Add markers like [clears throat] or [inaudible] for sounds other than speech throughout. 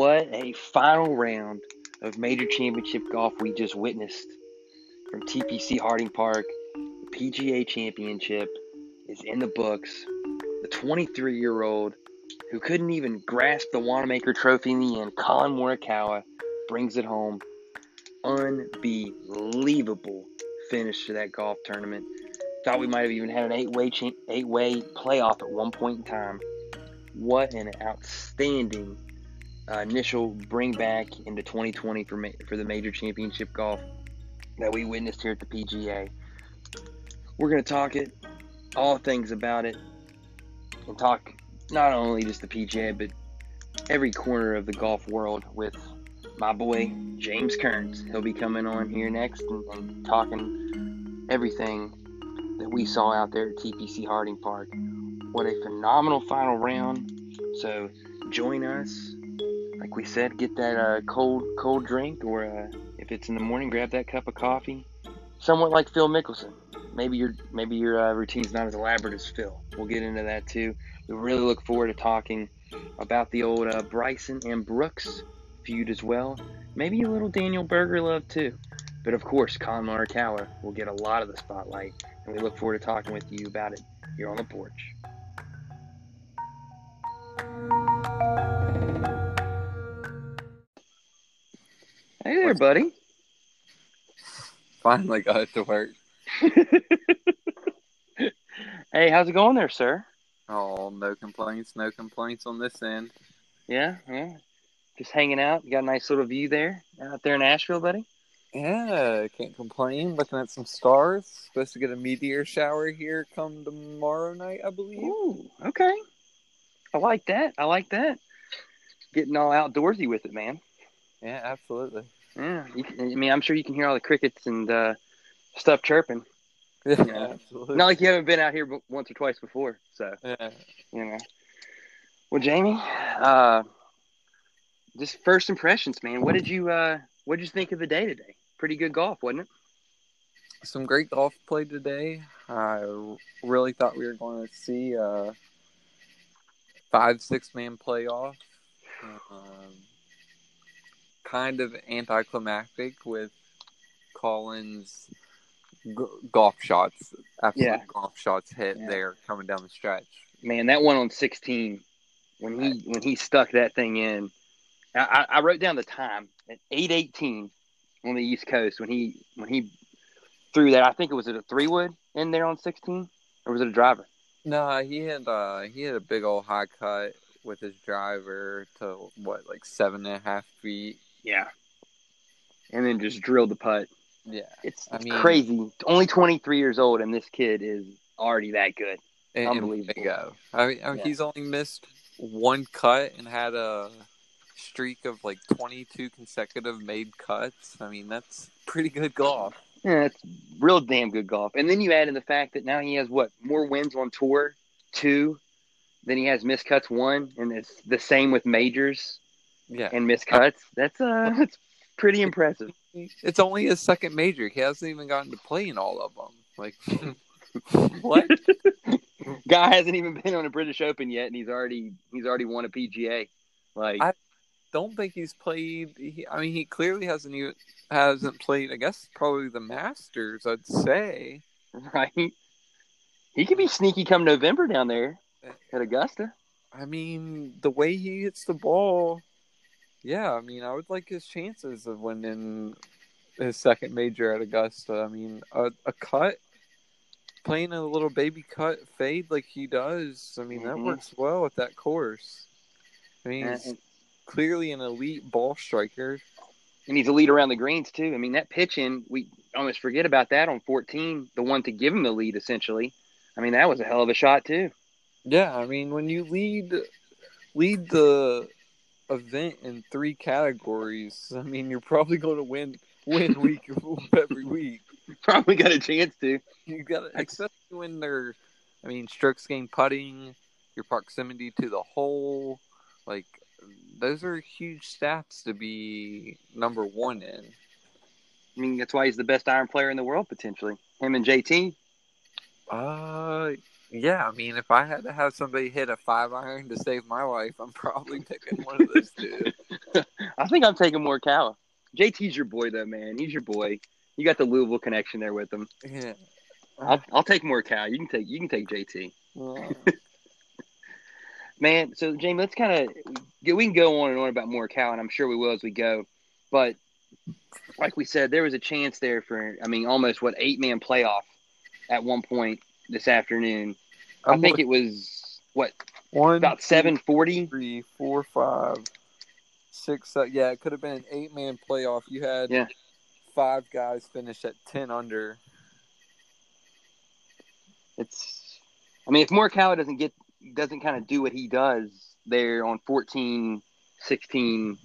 What a final round of major championship golf we just witnessed from TPC Harding Park. The PGA Championship is in the books. The 23 year old who couldn't even grasp the Wanamaker Trophy in the end, Collin Morikawa, brings it home. Unbelievable finish to that golf tournament. Thought we might have even had an eight-way cha- eight-way playoff at one point in time. What an outstanding uh, initial bring back into 2020 for ma- for the major championship golf that we witnessed here at the PGA. We're gonna talk it, all things about it, and talk not only just the PGA but every corner of the golf world with my boy James Kerns. He'll be coming on here next and, and talking everything that we saw out there at TPC Harding Park. What a phenomenal final round. So join us. Like we said, get that uh, cold cold drink, or uh, if it's in the morning, grab that cup of coffee. Somewhat like Phil Mickelson. Maybe your maybe your uh, routine's not as elaborate as Phil. We'll get into that too. We really look forward to talking about the old uh, Bryson and Brooks feud as well. Maybe a little Daniel Berger love too. But of course, Collin Morikawa will get a lot of the spotlight, and we look forward to talking with you about it here on the porch. Hey there, What's- buddy. [laughs] Finally got it to work. [laughs] hey, how's it going there, sir? Oh, no complaints, no complaints on this end. Yeah, yeah. Just hanging out. You got a nice little view there out there in Asheville, buddy. Yeah, can't complain. Looking at some stars. Supposed to get a meteor shower here come tomorrow night, I believe. Ooh, okay. I like that. I like that. Getting all outdoorsy with it, man. Yeah, absolutely. Yeah. You I mean, I'm sure you can hear all the crickets and uh, stuff chirping. [laughs] Yeah, Yeah. absolutely. Not like you haven't been out here once or twice before. So, yeah. you know. Well, Jamey, uh, just first impressions, man. What did you uh, what did you think of the day today? Pretty good golf, wasn't it? Some great golf played today. I really thought we were going to see a five, six man playoff. Um, kind of anticlimactic with Collin's g- golf shots, after Yeah. golf shots hit Yeah. there coming down the stretch. Man, that one on 16 when he when he stuck that thing in. I, I wrote down the time at 8:18 on the East Coast when he when he threw that. I think it was it a three wood in there on 16 or was it a driver? No, he had uh, he had a big old high cut with his driver to what like seven and a half feet. Yeah. And then just drilled the putt. Yeah, It's, I mean- crazy. Only 23 years old, and this kid is already that good. and, and Unbelievable. bingo. I mean, I mean Yeah. he's only missed one cut and had a streak of like 22 consecutive made cuts. I mean, that's pretty good golf. Yeah, it's real damn good golf. And then you add in the fact that now he has what more wins on tour, two, than he has missed cuts one, and it's the same with majors Yeah, and missed uh, cuts. That's uh, uh that's pretty impressive. it's only his second major. He hasn't even gotten to play in all of them. Like, [laughs] what? [laughs] Guy hasn't even been on a British Open yet, and he's already he's already won a PGA. Like, I- Don't think he's played. He, I mean, he clearly hasn't even hasn't played. I guess probably the Masters. I'd say. [laughs] right? He could be sneaky come November down there eh. at Augusta. I mean, the way he hits the ball, yeah. I mean, I would like his chances of winning his second major at Augusta. I mean, a, a cut, playing a little baby cut fade like he does. I mean, that Mhm. works well at that course. I mean, And, he's clearly an elite ball striker. and he's a lead around the greens too. I mean, that pitching, we almost forget about that on 14, the one to give him the lead essentially. I mean, that was a hell of a shot too. Yeah, I mean, when you lead lead the event in three categories, I mean, you're probably going to win win week [laughs] every week. You Probably got a chance to. You got to, especially when they're, I mean, strokes gained putting, your proximity to the hole, like those are huge stats to be number one in. I mean, that's why he's the best iron player in the world potentially. Him and JT. Uh, Yeah, I mean, if I had to have somebody hit a five iron to save my life, I'm probably picking one of those two. [laughs] I think I'm taking more Morikawa. JT's your boy though, man. He's your boy. You got the Louisville connection there with him. Yeah. I'll, I'll take Morikawa. You can take you can take JT. Well, [laughs] Man, so Jamey, let's kind of we can go on and on about more Morikawa, and I'm sure we will as we go. But like we said, there was a chance there for I mean, almost what eight man playoff at one point this afternoon. I think it was what one, about seven forty. three, four, five, six. seven. Yeah, it could have been an eight man playoff. You had Yeah. five guys finish at 10 under. It's, I mean, if Morikawa doesn't get doesn't kind of do what he does there on 14, 16,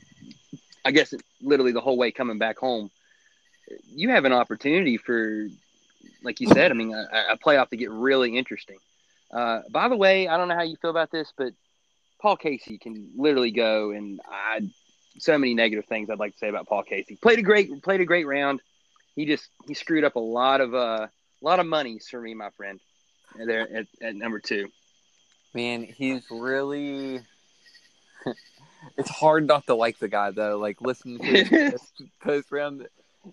I guess it, literally the whole way coming back home, you have an opportunity for, like you said, I mean, a, a playoff to get really interesting. Uh, by the way, I don't know how you feel about this, but Paul Casey can literally go and I so many negative things I'd like to say about Paul Casey. Played a great played a great round. He just he screwed up a lot of uh, a lot of monies for me, my friend. There at, at number two. Man, he's really. [laughs] it's hard not to like the guy, though. Like, listening to [laughs] his post round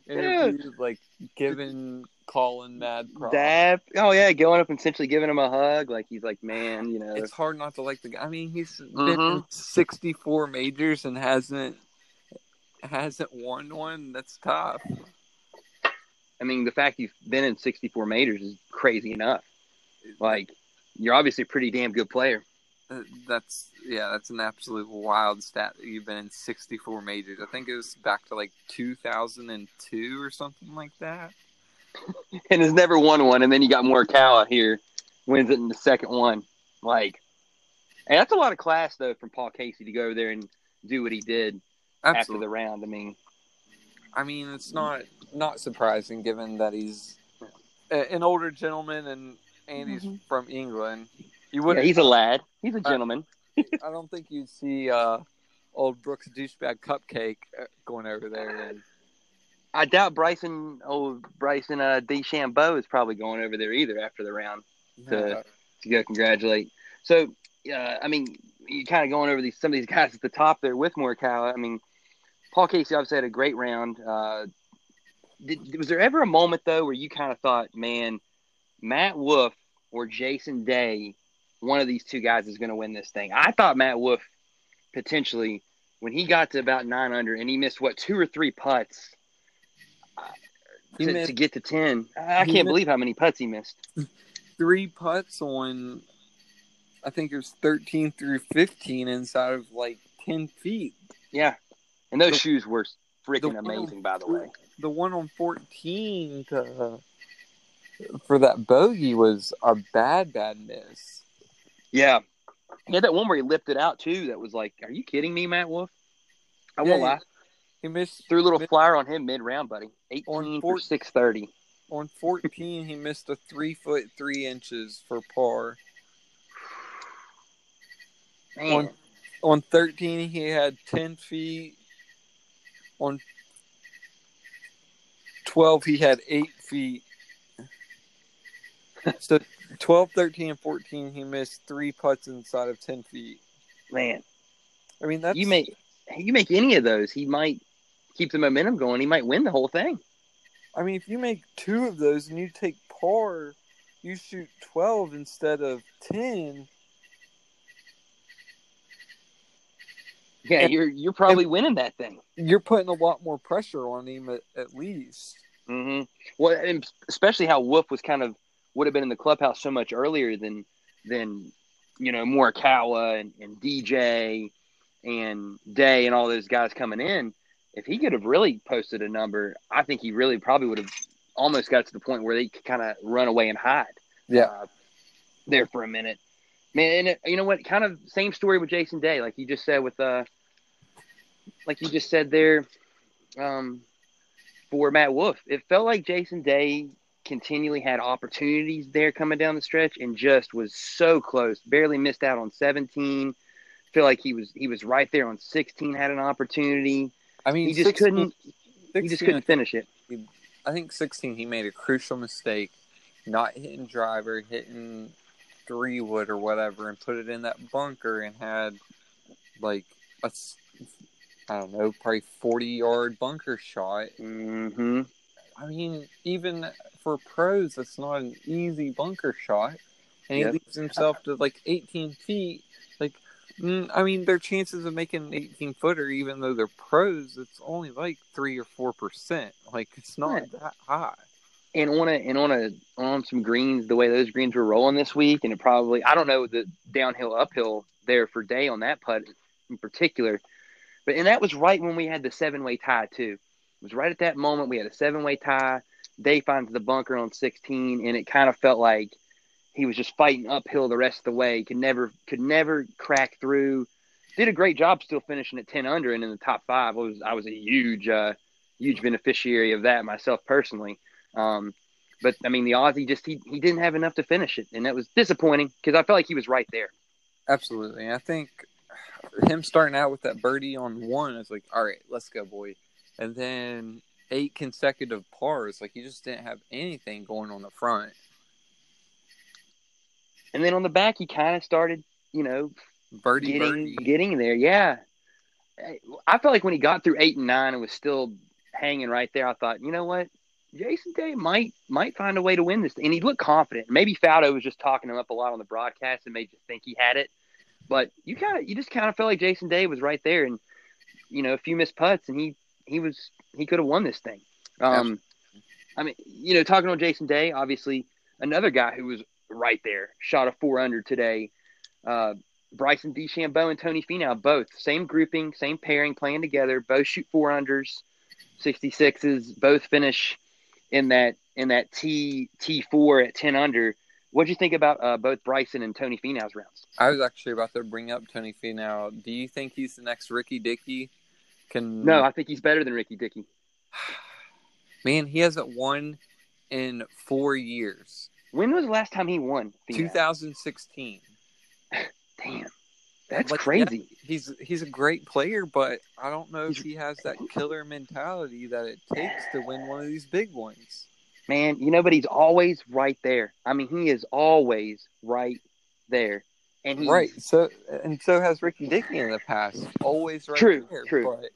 interviews, [laughs] like, giving Collin mad props. Dab. Oh yeah, going up and essentially giving him a hug, like he's like, man, you know. It's hard not to like the guy. I mean, he's been Mhm. in 64 majors and hasn't hasn't won one. That's tough. I mean, the fact you've been in 64 majors is crazy enough. Like, you're obviously a pretty damn good player. That's yeah, that's an absolute wild stat. that You've been in 64 majors. I think it was back to like 2002 or something like that. [laughs] and has never won one. And then you got Morikawa here, wins it in the second one. Like, and that's a lot of class though from Paul Casey to go over there and do what he did after the round. I mean, I mean, it's not not surprising given that he's an older gentleman and Andy's mm-hmm. from England. You wouldn't. he's a lad. He's a gentleman. I don't think you'd see uh, old Brooks douchebag cupcake uh, going over there. And, I doubt Bryson, old Bryson uh, DeChambeau is probably going over there either after the round To- to go congratulate. So, uh, I mean, you're kind of going over these some of these guys at the top there with Morikawa. I mean, Paul Casey obviously had a great round. Uh, did, was there ever a moment though where you kind of thought, man, Matt Wolff or Jason Day, one of these two guys is going to win this thing? I thought Matt Wolff potentially when he got to about nine under and he missed what two or three putts to, missed- to get to ten. I can't missed- believe how many putts he missed. three putts on, I think it was 13 through 15 inside of like 10 feet. Yeah, and those The- shoes were freaking the one- amazing, by the way. The one on 14 to, for that bogey was a bad, bad miss. Yeah, yeah, that one where he lifted out too. That was like, are you kidding me, Matt Wolff? I Yeah, won't yeah. lie. He missed Threw a little missed- flyer on him mid round, buddy. Eighteen On for four- six thirty. on 14. he missed a three foot three inches for par. Man, On on 13, he had 10 feet. On 12, he had 8 feet. So [laughs] 12, 13, and 14, he missed three putts inside of 10 feet. man, I mean, that's you make you make any of those, he might keep the momentum going. He might win the whole thing. I mean, if you make two of those and you take par, you shoot 12 instead of 10. Yeah, And- you're you're probably winning that thing. You're putting a lot more pressure on him at, at least. hmm Well, and especially how Wolff was kind of would have been in the clubhouse so much earlier than than you know Morikawa and, and DJ and Day and all those guys coming in. If he could have really posted a number, I think he really probably would have almost got to the point where they could kind of run away and hide Yeah. uh, there for a minute. Man, and it, you know what? Kind of same story with Jason Day, like you just said with uh, like you just said there, um, for Matt Wolff. It felt like Jason Day continually had opportunities there coming down the stretch and just was so close. Barely missed out on 17. Feel like he was he was right there on 16. Had an opportunity. I mean, He just 16 couldn't. He just couldn't finish it. I think 16, he made a crucial mistake, not hitting driver, hitting three wood or whatever and put it in that bunker and had like a I don't know, probably forty yard bunker shot. Mm-hmm. I mean, even for pros, it's not an easy bunker shot, and he Yep. leaves himself to like 18 feet. Like, mm, I mean, their chances of making an 18 footer, even though they're pros, it's only like three or four percent. Like, it's not Right. that high. and on a and on a on some greens the way those greens were rolling this week and it probably I don't know the downhill uphill there for day on that putt in particular but and that was right when we had the seven way tie too it was right at that moment we had a seven way tie day finds the bunker on 16 and it kind of felt like he was just fighting uphill the rest of the way could never could never crack through did a great job still finishing at 10 under and in the top five I was I was a huge uh huge beneficiary of that myself personally um, but I mean, the Aussie just he, he didn't have enough to finish it, and that was disappointing because I felt like he was right there. Absolutely. I think him starting out with that birdie on one is like, all right, let's go, boy. And then eight consecutive pars, like he just didn't have anything going on the front. And then on the back, he kind of started, you know, Birdie, getting birdie. getting there. Yeah, I felt like when he got through eight and nine and was still hanging right there, I thought, you know what, Jason Day might might find a way to win this, and he looked confident. Maybe Faldo was just talking him up a lot on the broadcast and made you think he had it, but you kind of you just kind of felt like Jason Day was right there, and you know, a few missed putts, and he he was he could have won this thing. Um, I mean, you know, talking on Jason Day, obviously another guy who was right there, shot a four under today. Uh, Bryson DeChambeau and Tony Finau, both same grouping, same pairing, playing together. Both shoot four unders, 66s. Both finish in that in that T T four at 10 under. What do you think about uh, both Bryson and Tony Finau's rounds? I was actually about to bring up Tony Finau. Do you think he's the next Ricky Dickey? Can No, I think he's better than Ricky Dickey. [sighs] man, he hasn't won in four years. When was the last time he won? Finau? 2016. [sighs] Damn, that's Like, crazy. He's he's a great player, but I don't know if he has that [laughs] killer mentality that it takes to win one of these big ones. Man, you know, but he's always right there. I mean, he is always right there. And he's, Right. So and so has Ricky Dickey in the past. Always right True, there. true. But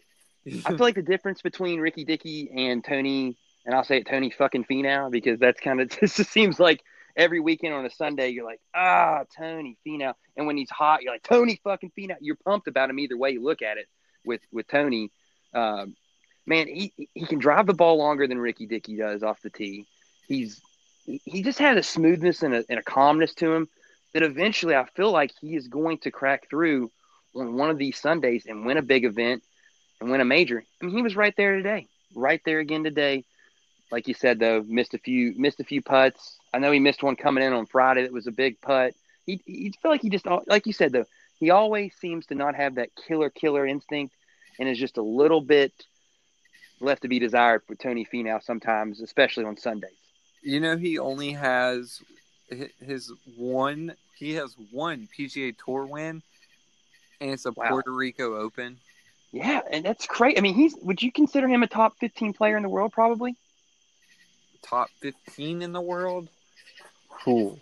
I feel like the difference between Ricky Dickey and Tony, and I'll say it Tony fucking Finau because that's kind of [laughs] just seems like every weekend on a Sunday you're like ah Tony Finau, and when he's hot you're like Tony fucking Finau. You're pumped about him either way you look at it. With with Tony, um, man, he he can drive the ball longer than Ricky Dickey does off the tee. He's he just has a smoothness and a, and a calmness to him that eventually I feel like he is going to crack through on one of these Sundays and win a big event and win a major. I mean, he was right there today, right there again today. Like you said, though, missed a few missed a few putts. I know he missed one coming in on Friday that was a big putt. He he feel like he just like you said though, he always seems to not have that killer killer instinct, and is just a little bit left to be desired for Tony Finau sometimes, especially on Sundays. you know he only has his one he has one PGA Tour win and it's a Wow. Puerto Rico Open. Yeah, and that's great. I mean, he's would you consider him a top fifteen player in the world? Probably. Top 15 in the world. Cool.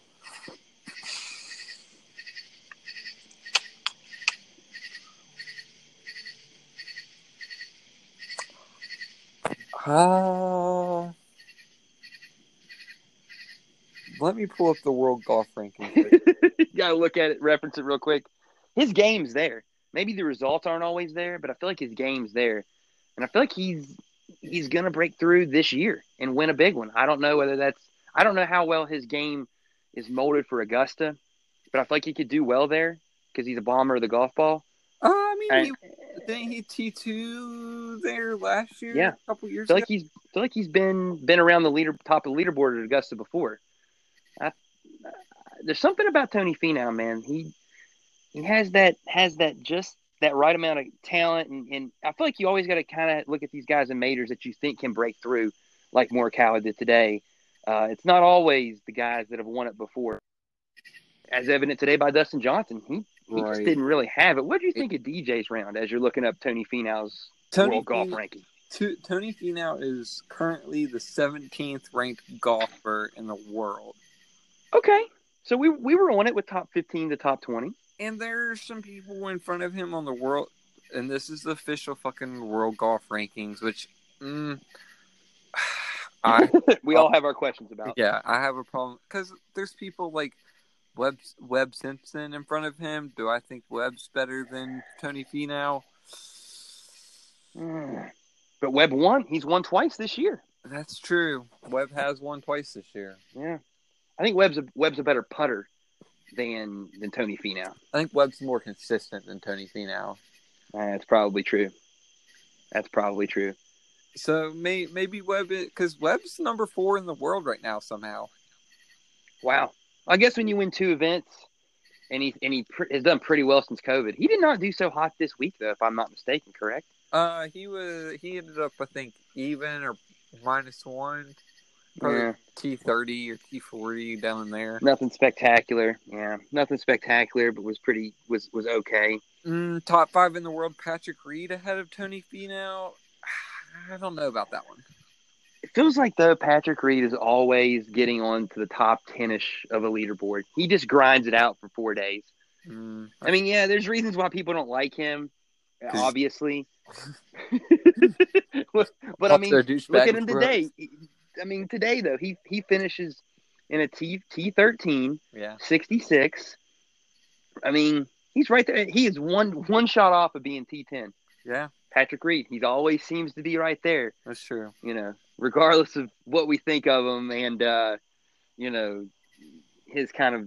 Uh, let me pull up the world golf ranking. [laughs] you gotta look at it, reference it real quick. His game's there. Maybe the results aren't always there, but I feel like his game's there, and I feel like he's he's gonna break through this year and win a big one. I don't know whether that's I don't know how well his game is molded for Augusta, but I feel like he could do well there because he's a bomber of the golf ball. Uh, I mean, And- he, didn't he T two there last year? Yeah. a couple I years feel ago. like he's I feel like he's been been around the leader top of the leaderboard at Augusta before. I, there's something about Tony Finau, man. He he has that has that just that right amount of talent, and, and I feel like you always got to kind of look at these guys in majors that you think can break through, like Morikawa did today. Uh, it's not always the guys that have won it before, as evident today by Dustin Johnson. He he just didn't really have it. What do you think of DJ's round as you're looking up Tony Finau's Tony world golf Finau- ranking? Tony Finau is currently the 17th ranked golfer in the world. Okay, So we we were on it with top 15 to top 20. And there's some people in front of him on the world, and this is the official fucking world golf rankings, which, mm, [sighs] I [laughs] we all have our questions about. yeah, I have a problem because there's people like Webb Webb Simpson in front of him. Do I think Webb's better than Tony Finau? [sighs] But Webb won. He's won twice this year. That's true. Webb has won twice this year. Yeah. I think Webb's a Webb's a better putter than than Tony Finau. I think Webb's more consistent than Tony Finau. That's probably true. That's probably true. So may, maybe Webb because Webb's number four in the world right now somehow. Wow. I guess when you win two events, and he and he pr- has done pretty well since COVID. He did not do so hot this week, though, if I'm not mistaken. Correct? Uh, he was he ended up I think even or minus one, probably Yeah. T thirty or T forty down there. Nothing spectacular. Yeah, nothing spectacular, but was pretty was was okay. Mm, top five in the world. Patrick Reed ahead of Tony Finau. [sighs] I don't know about that one. It feels like though Patrick Reed is always getting on to the top ten-ish of a leaderboard. He just grinds it out for four days. Mm, I mean, yeah, there's reasons why people don't like him, obviously. [laughs] [laughs] but I mean, look at him today. us. I mean, today though, he he finishes in a T T thirteen. Yeah, 66. I mean, he's right there. He is one one shot off of being T10. yeah, Patrick Reed, he always seems to be right there, that's true. you know, regardless of what we think of him and, uh, you know, his kind of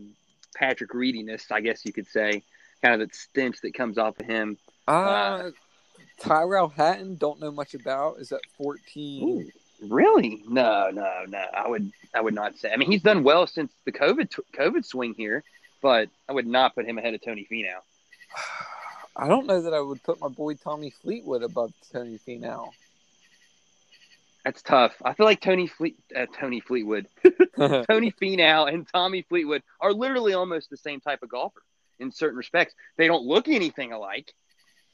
Patrick Reediness, I guess you could say, kind of the stench that comes off of him. Uh, Tyrell Hatton, don't know much about. Is at fourteen. Really? No, no, no. I would, I would not say. I mean, he's done well since the COVID COVID swing here, but I would not put him ahead of Tony Finau. [sighs] I don't know that I would put my boy Tommy Fleetwood above Tony Finau. That's tough. I feel like Tony Fleet, uh, Tony Fleetwood, [laughs] Tony Finau, and Tommy Fleetwood are literally almost the same type of golfer in certain respects. They don't look anything alike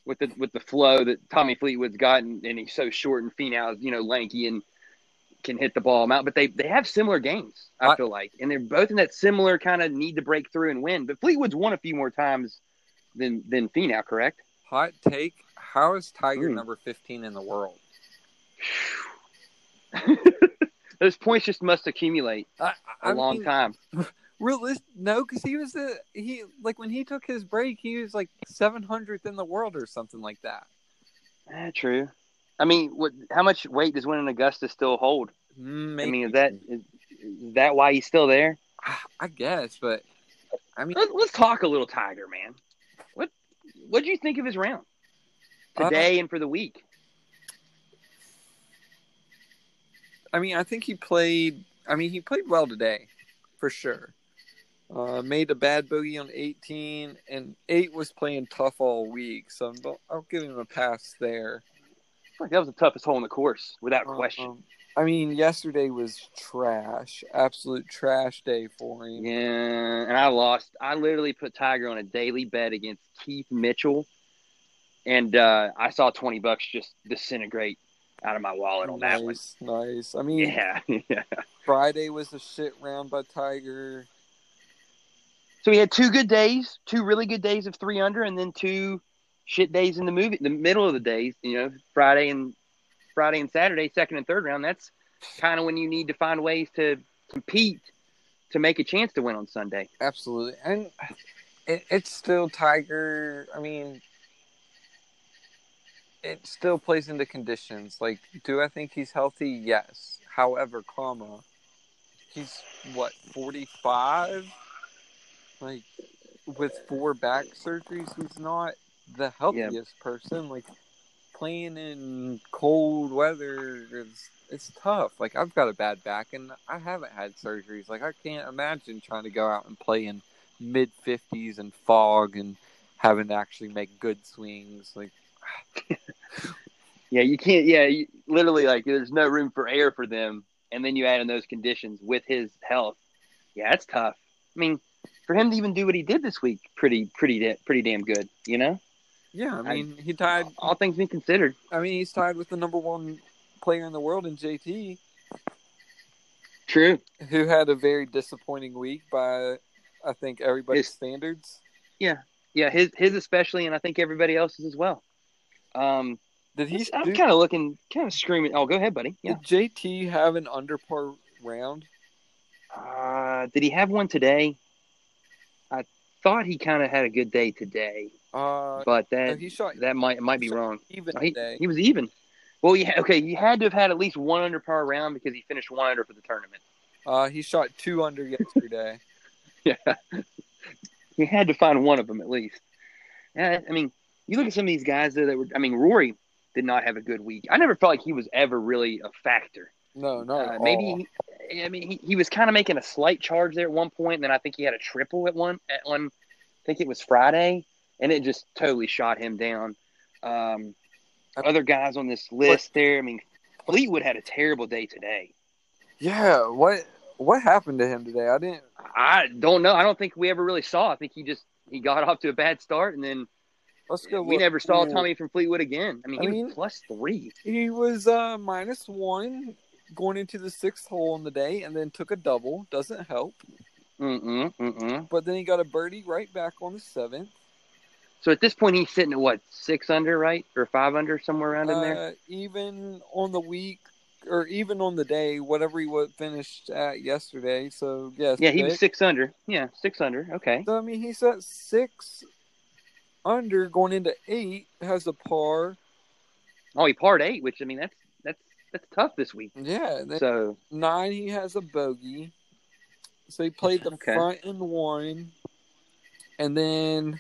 with the with the flow that Tommy Fleetwood's got, and, and he's so short, and Finau's you know lanky and can hit the ball out. But they they have similar games. I, I- feel like, and they're both in that similar kind of need to break through and win. But Fleetwood's won a few more times than than Finau, correct? Hot take: How is Tiger Mm. number fifteen in the world? [laughs] Those points just must accumulate I, a long time. [laughs] Realist, no, because he was the he like when he took his break, he was like seven hundredth in the world or something like that. Eh, true. I mean, what? How much weight does winning Augusta still hold? Mm, I mean, is that is, is that why he's still there? I guess, but I mean, Let, let's talk a little Tiger, man. What What would you think of his round Uh, today and for the week? I mean, I think he played. I mean, he played well today, for sure. Uh, made a bad bogey on 18, and eight was playing tough all week, so I'm, I'll give him a pass there. Like that was the toughest hole in the course, without question. Um, I mean, yesterday was trash, absolute trash day for him. yeah, and I lost. I literally put Tiger on a daily bet against Keith Mitchell, and uh, I saw twenty bucks just disintegrate out of my wallet on that one. nice, nice. I mean, Yeah, [laughs] yeah. Friday was a shit round by Tiger. So he had two good days, two really good days of three under, and then two shit days in the movie, the middle of the days. You know, Friday and Friday and Saturday, second and third round. That's kind of when you need to find ways to compete to make a chance to win on Sunday. Absolutely, and it, it's still Tiger. I mean, it still plays into conditions. Like, do I think he's healthy? Yes. However, comma, he's what forty five. Like, with four back surgeries, he's not the healthiest person. Like, playing in cold weather is it's tough. Like, I've got a bad back, and I haven't had surgeries. Like, I can't imagine trying to go out and play in mid 50s and fog and having to actually make good swings. Like, [laughs] Yeah, you can't. Yeah, you, literally, like there's no room for air for them, and then you add in those conditions with his health. Yeah, it's tough. I mean, for him to even do what he did this week, pretty, pretty, pretty damn good. You know, yeah, I I- mean, he tied. all things being considered. I mean, he's tied with the number one player in the world in JT, True. who had a very disappointing week by I think everybody's His- standards. Yeah, yeah, his his especially, and I think everybody else's as well. Um, Did he? I'm kind of looking, kind of screaming. Oh, go ahead, buddy. Yeah. Did JT have an under par round? Uh, did he have one today? I thought he kind of had a good day today, Uh, but no, that he shot that might might be wrong. even he, he was even. Well, yeah, okay. He had to have had at least one under par round because he finished one under for the tournament. Uh, he shot two under yesterday. [laughs] Yeah, [laughs] he had to find one of them at least. Yeah, I mean, you look at some of these guys that, that were. I mean, Rory did not have a good week. I never felt like he was ever really a factor. No, not Uh, maybe he, I mean he, he was kind of making a slight charge there at one point, and then I think he had a triple at one at one. I think it was Friday, and it just totally shot him down. Um, other guys on this list there, I mean, Fleetwood had a terrible day today. Yeah, what what happened to him today? I didn't. I don't know. I don't think we ever really saw. I think he just he got off to a bad start, and then Let's go. we look. never saw. Tommy from Fleetwood again. I mean, he I was plus three. He was uh, minus one going into the sixth hole in the day, and then took a double. Doesn't help. Mm-mm, mm-mm. But then he got a birdie right back on the seventh. So at this point, he's sitting at what six under, right, or five under, somewhere around in there. Uh, even on the week, or even on the day, whatever he was finished at yesterday. So yes, Yeah, he was six. six under. Yeah, six under. Okay. So I mean, he's at six under going into eight. Has a par. Oh, he parred eight, which I mean that's that's that's tough this week. Yeah, So nine. He has a bogey. So he played the Okay. front and one, and then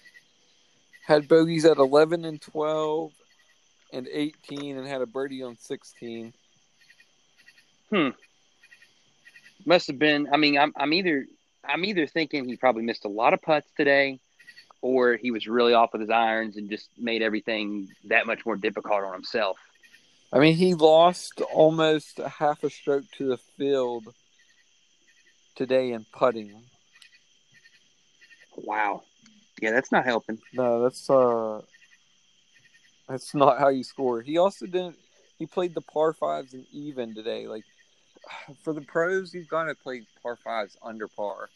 had bogeys at eleven and twelve, and eighteen, and had a birdie on sixteen. Hmm. must have been. I mean, I'm I'm either I'm either thinking he probably missed a lot of putts today, or he was really off with his irons and just made everything that much more difficult on himself. I mean, he lost almost a half a stroke to the field today in putting. Wow. Yeah, that's not helping. No, that's uh, that's not how you score. He also didn't. He played the par fives and even today. Like [sighs] for the pros, you've got to play par fives under par.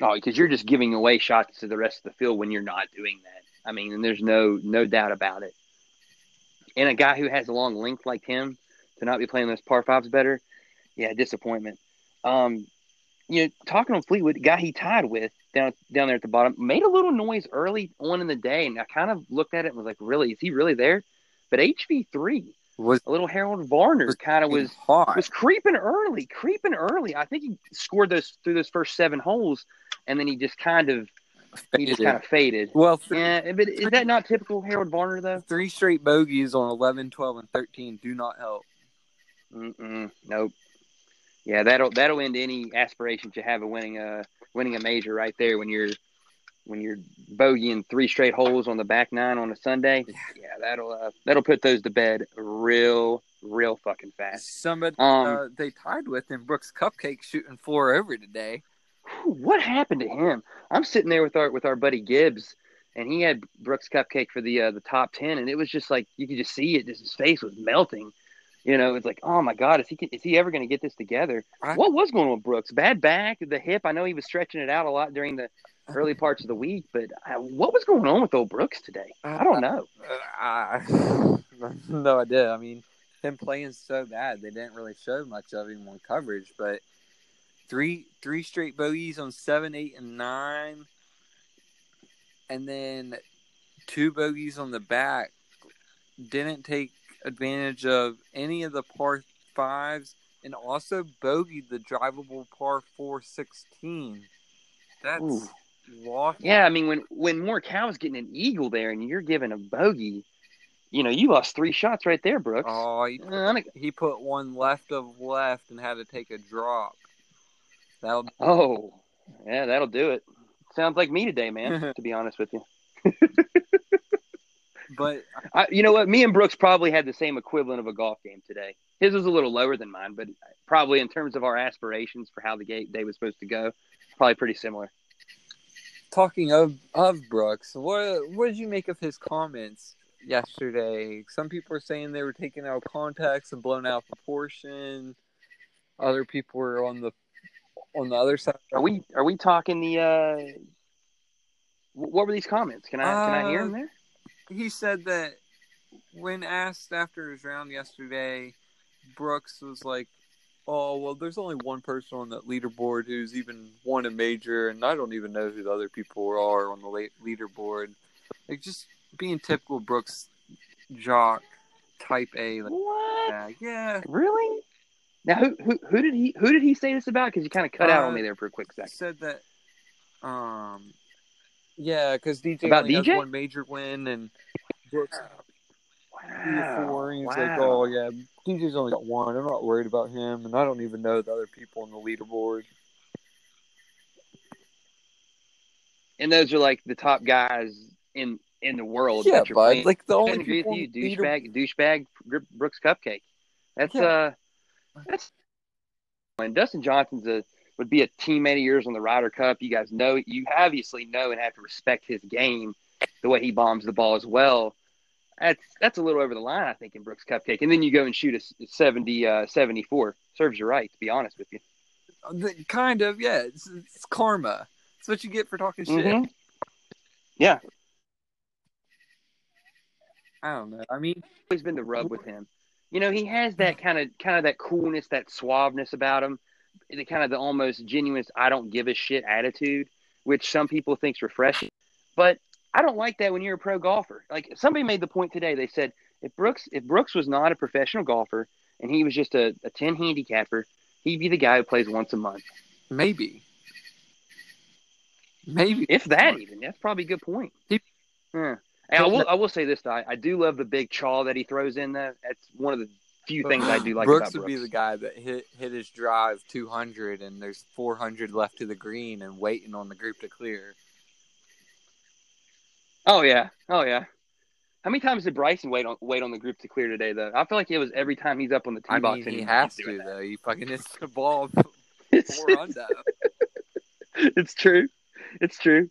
No, because you're just giving away shots to the rest of the field when you're not doing that. I mean, and there's no no doubt about it. And a guy who has a long length like him to not be playing those par fives better, yeah, disappointment. Um, you know, talking on Fleetwood, guy he tied with down down there at the bottom made a little noise early on in the day, and I kind of looked at it and was like, really, is he really there? But HV three, Was a little Harold Varner, kind of was hot. was creeping early, creeping early. I think he scored those through those first seven holes, and then he just kind of he just Faded. kind of faded. well, th- Yeah, but is that not typical Harold Varner though? three straight bogeys on 11, 12, and 13 do not help. Mm-mm, nope. Yeah, that'll that'll end any aspirations you have of winning a winning a major right there when you're when you're bogeying three straight holes on the back nine on a Sunday. Yeah, that'll uh, that'll put those to bed real real fucking fast. Somebody Um, uh, they tied with in Brooks Cupcake shooting four over today. What happened to him? I'm sitting there with our with our buddy Gibbs, and he had Brooks Cupcake for the uh, the top ten, and it was just like you could just see it. Just his face was melting. You know, it's like, oh my God, is he is he ever going to get this together? I- what was going on with Brooks? Bad back, the hip. I know he was stretching it out a lot during the early [laughs] parts of the week, but uh, what was going on with old Brooks today? I don't know. Uh, I, [laughs] no idea. I mean, him playing so bad, they didn't really show much of him on coverage. But three three straight bogeys on seven, eight, and nine, and then two bogeys on the back. Didn't take advantage of any of the par fives, and also bogeyed the drivable par four sixteen. That's Ooh. Yeah, I mean, when when Morikawa's getting an eagle there, and you're giving a bogey, you know, you lost three shots right there, Brooks. Oh, he Uh, he put one left of left and had to take a drop. That'll [laughs] Oh, yeah, that'll do it. Sounds like me today, man. [laughs] to be honest with you, [laughs] but I, you know what? Me and Brooks probably had the same equivalent of a golf game today. His was a little lower than mine, but probably in terms of our aspirations for how the day was supposed to go, probably pretty similar. talking of of Brooks, what what did you make of his comments yesterday? Some people are saying they were taken out of context and blown out of proportion. Other people were on the on the other side. Are we are we talking the? uh What were these comments? Can I can I hear Uh, them there? He said that when asked after his round yesterday, Brooks was like, "Oh well, there's only one person on that leaderboard who's even won a major, and I don't even know who the other people are on the late leaderboard." Like just being typical Brooks jock type A. Like, What? yeah, yeah. Really? Now who who who did he who did he say this about? Because you kind of cut out on Uh, me there for a quick second. said that um yeah because dj About only has one major win and Brooks three or Wow. four and he's wow. like oh yeah dj's only got one i'm not worried about him and i don't even know the other people on the leaderboard And those are like the top guys in in the world yeah that bud playing. like the I only agree people with you, on the leader- douchebag, douchebag, Brooks Cupcake. That's Yeah. uh, that's. And Dustin Johnson's a would be a teammate of yours on the Ryder Cup. You guys know you obviously know and have to respect his game, the way he bombs the ball as well. That's that's a little over the line, I think, in Brooks Cupcake. And then you go and shoot a 70, uh, 74. Serves you right, to be honest with you. The- kind of yeah it's, it's karma it's what you get for talking shit Mhm. Yeah, i don't know i mean always been the rub with him. You know, he has that kind of kind of that coolness, that suaveness about him, the kind of the almost genuine I don't give a shit attitude, which some people think's refreshing. But I don't like that when you're a pro golfer. Like somebody made the point today, they said if Brooks if Brooks was not a professional golfer and he was just a, a ten handicapper, he'd be the guy who plays once a month. maybe maybe If that even. That's probably a good point. He- Yeah. And I will I will say this though, I, I do love the big chaw that he throws in there. That's one of the few things I do [clears throat] like Brooks about would be the guy that hit hit his drive 200 and there's 400 left to the green and waiting on the group to clear. Oh yeah, oh yeah. How many times did Bryson wait on wait on the group to clear today? Though I feel like it was every time he's up on the tee I box. mean, and he he's has to that. though. He fucking hits the ball It's, [laughs] four under. [laughs] it's true. It's true.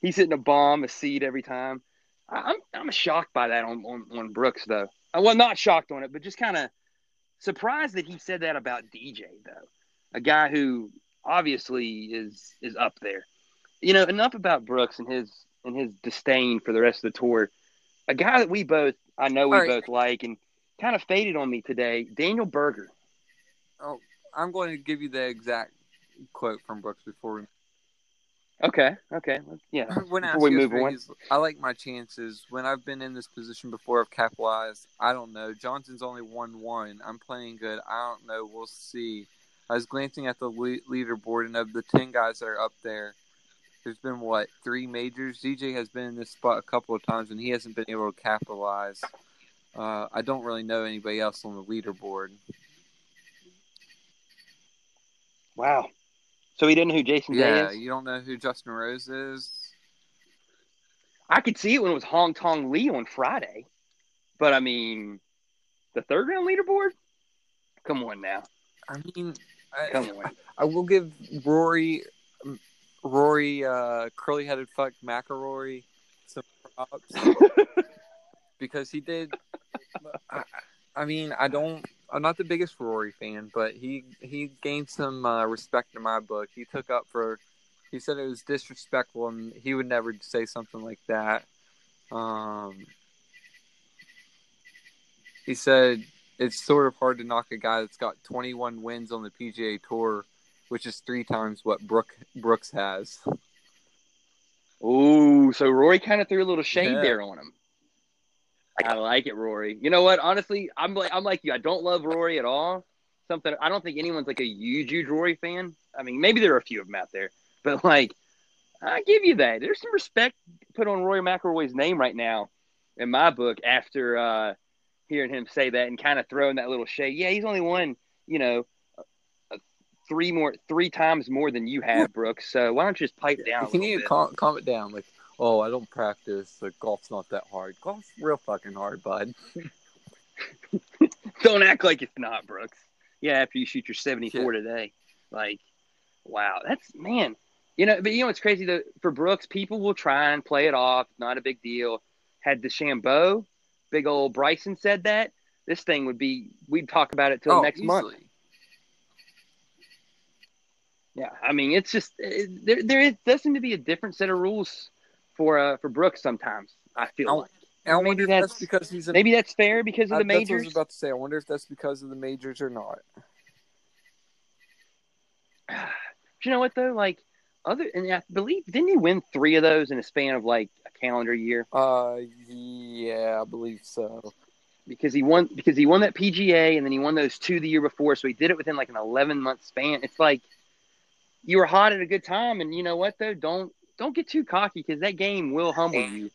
He's hitting a bomb, a seed every time. I, I'm I'm shocked by that on, on, on Brooks though. I well, not shocked on it, but just kind of surprised that he said that about DJ though, a guy who obviously is is up there. You know, enough about Brooks and his and his disdain for the rest of the tour. A guy that we both, I know we right. both like, and kind of faded on me today. Daniel Berger. Oh, I'm going to give you the exact quote from Brooks before we Okay, okay, yeah. when Before we move on. I like my chances. When I've been in this position before, I've capitalized. I don't know. Johnson's only one one. I'm playing good. I don't know. We'll see. I was glancing at the le- leaderboard, and of the ten guys that are up there, there's been what three majors. DJ has been in this spot a couple of times, and he hasn't been able to capitalize. Uh, I don't really know anybody else on the leaderboard. Wow. So he didn't know who Jason Day Yeah, is. you don't know who Justin Rose is. I could see it when it was Haotong Li on Friday, but I mean, the third round leaderboard. Come on now, I mean, I, come on. I will give Rory, Rory, uh, curly headed fuck McIlroy some props [laughs] because he did. I, I mean, I don't. I'm not the biggest Rory fan, but he he gained some uh, respect in my book. He took up for. He said it was disrespectful, and he would never say something like that. Um, he said it's sort of hard to knock a guy that's got 21 wins on the PGA Tour, which is three times what Brook Brooks has. Ooh, so Rory kind of threw a little shade Yeah. there on him. I like it, Rory. You know what? Honestly, I'm like I'm like you. I don't love Rory at all. Something I don't think anyone's like a huge, huge Rory fan. I mean, maybe there are a few of them out there, but like, I give you that. There's some respect put on Rory McIlroy's name right now, in my book. After uh, hearing him say that and kind of throwing that little shade, yeah, he's only won, you know, uh, three more, three times more than you have, Brooks. So why don't you just pipe down? Can You little need to bit? calm, calm it down. Like, oh, I don't practice. Like, golf's not that hard. Golf's real fucking hard, bud. [laughs] Don't act like it's not, Brooks. Yeah, after you shoot your 74 today. Like, wow, that's, man. You know, but you know what's crazy though? For Brooks, people will try and play it off. Not a big deal. Had DeChambeau, big old Bryson said that, this thing would be, we'd talk about it till oh, next month. Yeah, I mean, it's just it, there. There is, does seem to be a different set of rules for uh, for Brooks sometimes. I feel I- like I Maybe wonder if that's- that's because he's maybe that's fair because of the what I was about to say. I wonder if that's because of the majors or not. [sighs] You know what though? Like other, and I believe didn't he win three of those in a span of like a calendar year? Uh, yeah, I believe so. Because he won because he won that PGA and then he won those two the year before, so he did it within like an eleven month span. It's like you were hot at a good time, and you know what though? Don't don't get too cocky because that game will humble you.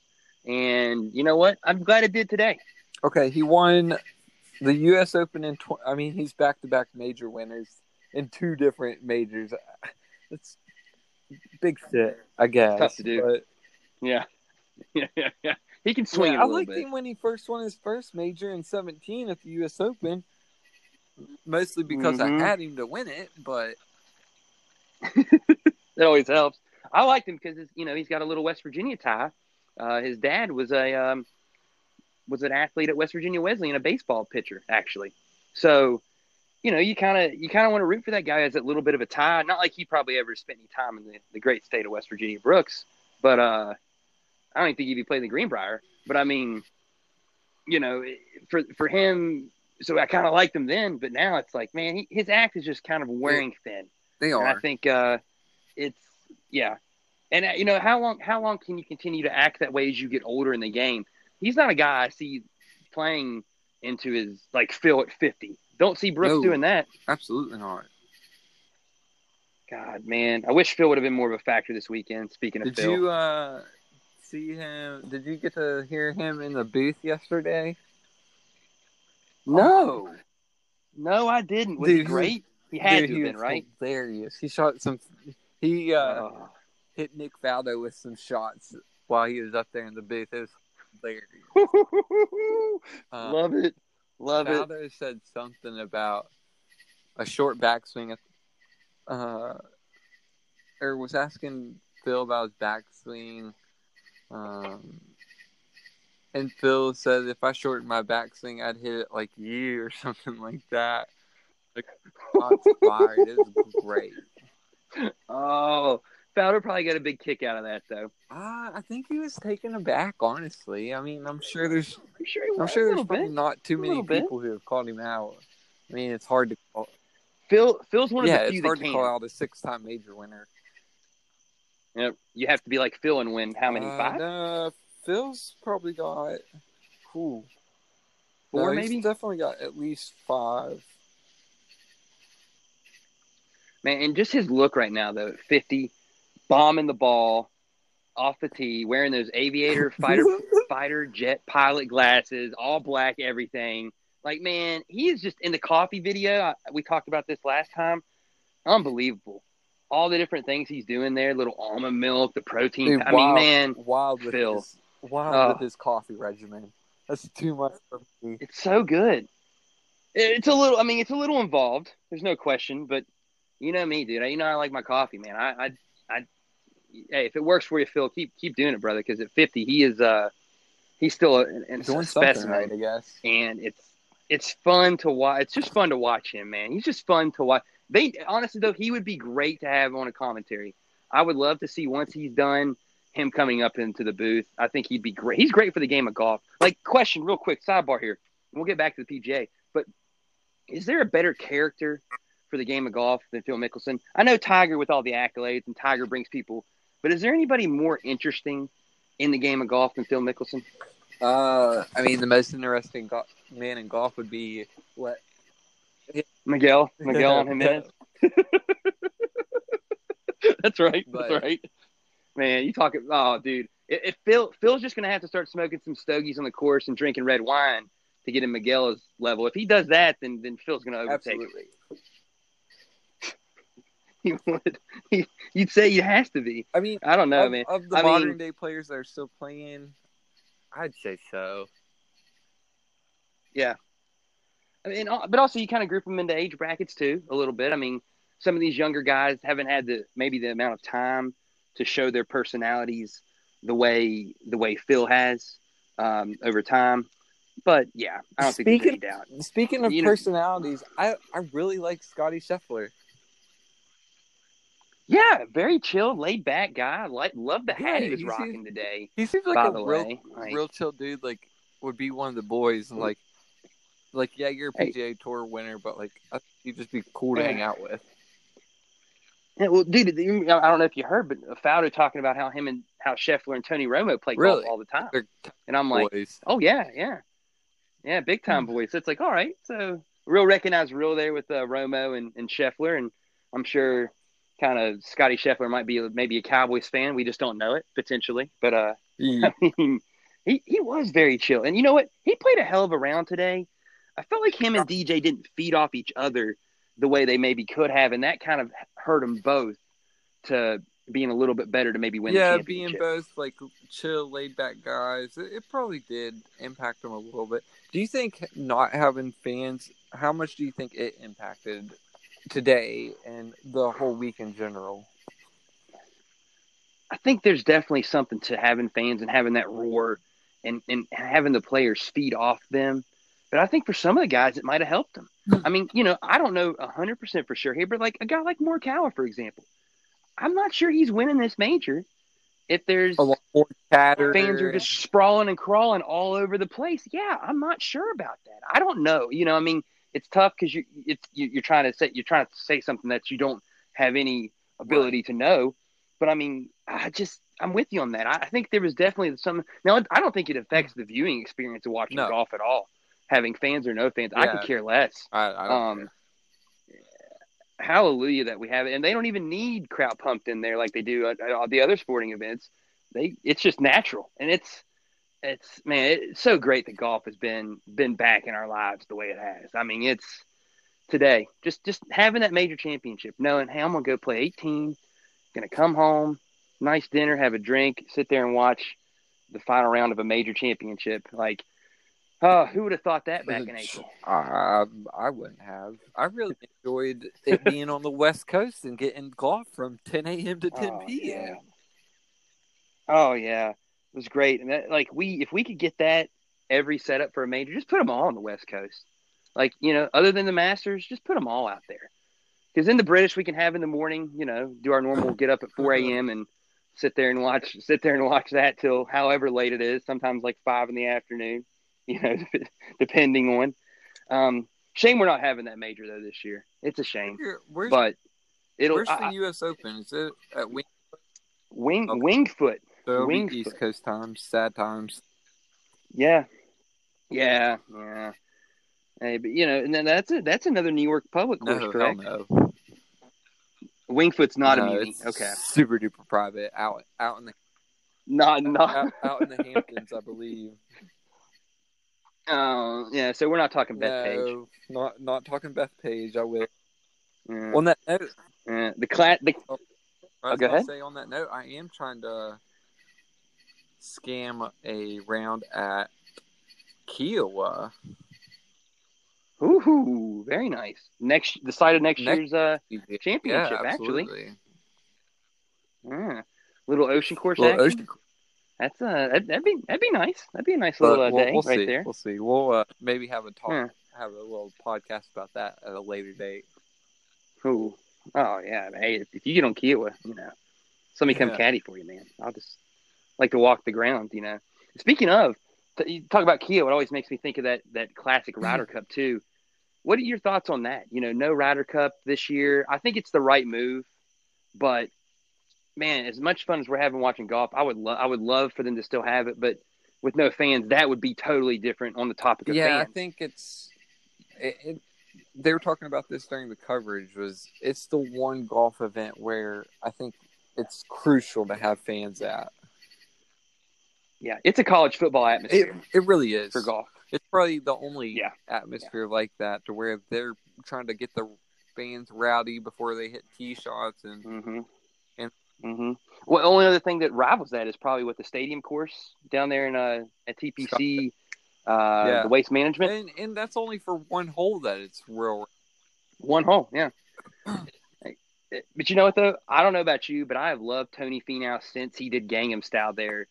And you know what? I'm glad it did today. Okay, he won the U.S. Open in. Tw- I mean, he's back-to-back major winners in two different majors. [laughs] That's big shit, I guess. tough to do. but- Yeah, [laughs] yeah, yeah. yeah. He can swing Yeah, it I liked bit. him when he first won his first major in 17 at the U.S. Open, mostly because Mhm. I had him to win it. But [laughs] That always helps. I liked him because you know he's got a little West Virginia tie. Uh, his dad was a um, was an athlete at West Virginia Wesleyan, a baseball pitcher actually. So, you know, you kind of you kind of want to root for that guy as a little bit of a tie. Not like he probably ever spent any time in the, the great state of West Virginia Brooks, but uh, I don't even think he'd be playing the Greenbrier. But I mean, you know, for for him, so I kind of liked him then, but now it's like, man, he, his act is just kind of wearing thin. they are. And I think uh, it's yeah, and uh, you know how long how long can you continue to act that way as you get older in the game? He's not a guy I see playing into his like Phil at fifty. Don't see Brooks No. doing that. Absolutely not. God, man, I wish Phil would have been more of a factor this weekend. Speaking of Did Phil, you uh, see him? Did you get to hear him in the booth yesterday? no, no, I didn't. Was Dude, he great? He had Dude, to have been was right. Hilarious. He shot some. He uh, Oh. hit Nick Faldo with some shots while he was up there in the booth. It was hilarious. [laughs] Uh, Love it, love it. Faldo said something about a short backswing, at, uh, or was asking Phil about his backswing. Um, and Phil said if I shortened my backswing, I'd hit it like you or [laughs] something like that. Like, shots fired. It was great. [laughs] Oh, Fowler probably got a big kick out of that though. Uh, I think he was taken aback, honestly. I mean, I'm sure there's I'm sure I'm sure there's probably bit. not too A many little bit. people who have called him out. I mean, it's hard to call. Phil Phil's one of yeah, the few it's hard to can. call out a six-time major winner. Yep. You have to be like Phil and win how many? Uh, Five? No, Phil's probably got cool. Four, No, he's maybe? definitely got at least five. Man, and just his look right now, though, at 50, bombing the ball off the tee, wearing those aviator [laughs] fighter fighter jet pilot glasses, all black, everything. Like, man, he is just in the coffee video. I, we talked about this last time. Unbelievable. All the different things he's doing there, little almond milk, the protein. Dude, I wild, mean, man, wild with Phil. his wild Oh. with his coffee regimen. That's too much for me. It's so good. It's a little. I mean, it's a little involved. There's no question, but you know me, dude. I, you know I like my coffee, man. I, I, I. Hey, if it works for you, Phil, keep keep doing it, brother. Because at 50, he is uh, he's still a, an, a Doing something specimen, right, I guess. and it's it's fun to watch. It's just fun to watch him, man. He's just fun to watch. They honestly though, he would be great to have on a commentary. I would love to see once he's done him coming up into the booth. I think he'd be great. He's great for the game of golf. Like, question, real quick, sidebar here. We'll get back to the PGA, but is there a better character for the game of golf than Phil Mickelson? I know Tiger with all the accolades, and Tiger brings people, but is there anybody more interesting in the game of golf than Phil Mickelson? Uh, I mean, the most interesting go- man in golf would be what Miguel, [laughs] Miguel on Jimenez. [laughs] That's right. But- That's right. Man, you talking? Oh, dude, if, if Phil Phil's just gonna have to start smoking some stogies on the course and drinking red wine to get in Miguel's level. If he does that, then then Phil's gonna overtake. him. He would. You'd say he has to be. I mean, I don't know, of, man. of the I mean- modern day players that are still playing, I'd say so. Yeah. I mean, but also you kind of group them into age brackets too, a little bit. I mean, some of these younger guys haven't had the maybe the amount of time to show their personalities the way the way Phil has um, over time. But yeah, I don't think there's any Speaking- doubt. Speaking of You know- personalities, I I really like Scotty Scheffler. Yeah, very chill, laid back guy. Like, love the hat Yeah, he was he rocking seems- today. He seems like a real, way, real chill dude. Like would be one of the boys, and like, like yeah, you're a Hey. PGA Tour winner, but like you'd just be cool to Yeah. hang out with. Yeah, well, dude, I don't know if you heard, but Fowler talking about how him and how Scheffler and Tony Romo play Really? golf all the time, and I'm like, boys. oh yeah, yeah, yeah, big time Hmm. boys. So it's like, all right, so real recognized real there with uh, Romo and, and Scheffler, and I'm sure kind of Scotty Scheffler might be maybe a Cowboys fan. We just don't know it potentially, but uh, Yeah. [laughs] I mean, he he was very chill, and you know what? He played a hell of a round today. I felt like him and DJ didn't feed off each other the way they maybe could have, and that kind of hurt them both to being a little bit better to maybe win. yeah, being both like chill, laid back guys, it, it probably did impact them a little bit. Do you think not having fans? How much do you think it impacted today and the whole week in general? I think there's definitely something to having fans and having that roar and, and having the players feed off them. But I think for some of the guys, it might have helped them. Hmm. I mean, you know, I don't know 100% for sure here, but like a guy like Morikawa, for example, I'm not sure he's winning this major if there's A lot more chatter. fans are just sprawling and crawling all over the place. Yeah, I'm not sure about that. I don't know. You know, I mean, it's tough because you it's you, you're trying to say you're trying to say something that you don't have any ability to know. But I mean, I just I'm with you on that. I, I think there was definitely some. Now I don't think it affects the viewing experience of watching No. golf at all. Having fans or no fans, I could care less. I, I don't Um, hallelujah that we have it, and they don't even need crowd pumped in there like they do at, at all the other sporting events. They it's just natural, and it's it's man, it's so great that golf has been been back in our lives the way it has. I mean, it's today just just having that major championship, knowing hey, I'm gonna go play 18, gonna come home, nice dinner, have a drink, sit there and watch the final round of a major championship. Like, oh, who would have thought that back in April? [laughs] I, I wouldn't have. I really enjoyed it being on the West Coast and getting golf from 10 a.m. to 10 Oh, p.m. yeah. Oh yeah, was great. And that, like we, if we could get that every setup for a major, just put them all on the West Coast. Like you know, other than the Masters, just put them all out there. Because in the British, we can have in the morning, you know, do our normal get up at 4 a.m. and sit there and watch, sit there and watch that till however late it is. Sometimes like five in the afternoon, [laughs] you know, [laughs] depending on. Um, shame we're not having that major though this year. It's a shame, Where's, but it'll where's I- the U.S. Open? Is it at Wing? wing Okay. Winged Foot. Be Winged Foot. East Coast times, sad times. Yeah, yeah, yeah. Hey, but you know, and then that's a, that's another New York public course, No, correct? no. Winged Foot's not no, a it's Okay, Super duper private out out in the not not. out, out in the Hamptons, I believe. [laughs] Oh, yeah. So we're not talking Bethpage. no, not not talking Beth Page. I will. Yeah. On that note, Yeah. The cla- the oh, I oh, was Oh, go ahead. say on that note, I am trying to scam a round at Kiawah. ooh, very nice. Next, the site of next, Next- year's uh Championship, yeah, actually. yeah. little ocean course Well, action. Ocean- That's uh that'd, that'd be that'd be nice. That'd be a nice but little uh, we'll, day we'll right see. there. We'll see. We'll uh, maybe have a talk, Yeah. have a little podcast about that at a later date. Ooh. Oh yeah. Hey, if, if you get on Kiawah, you know, somebody come Yeah. caddy for you, man. I'll just like to walk the ground, you know. Speaking of, t- you talk about Kiawah, it always makes me think of that that classic mm-hmm. Ryder Cup too. What are your thoughts on that? You know, no Ryder Cup this year. I think it's the right move, but man, as much fun as we're having watching golf, I would love I would love for them to still have it, but with no fans, that would be totally different on the topic of Yeah, I think it's. It, it, they were talking about this during the coverage. Was it's the one golf event where I think it's crucial to have fans at. Yeah, it's a college football atmosphere it really is for golf. It's probably the only Yeah. atmosphere like that to where they're trying to get the fans rowdy before they hit tee shots and Mm-hmm. And- mm-hmm. Well, only other thing that rivals that is probably what the stadium course down there in uh at TPC, uh, Yeah. the waste management. and and that's only for one hole that it's real. One hole, yeah. [clears throat] But you know what though? I don't know about you, but I have loved Tony Finau since he did Gangnam Style there,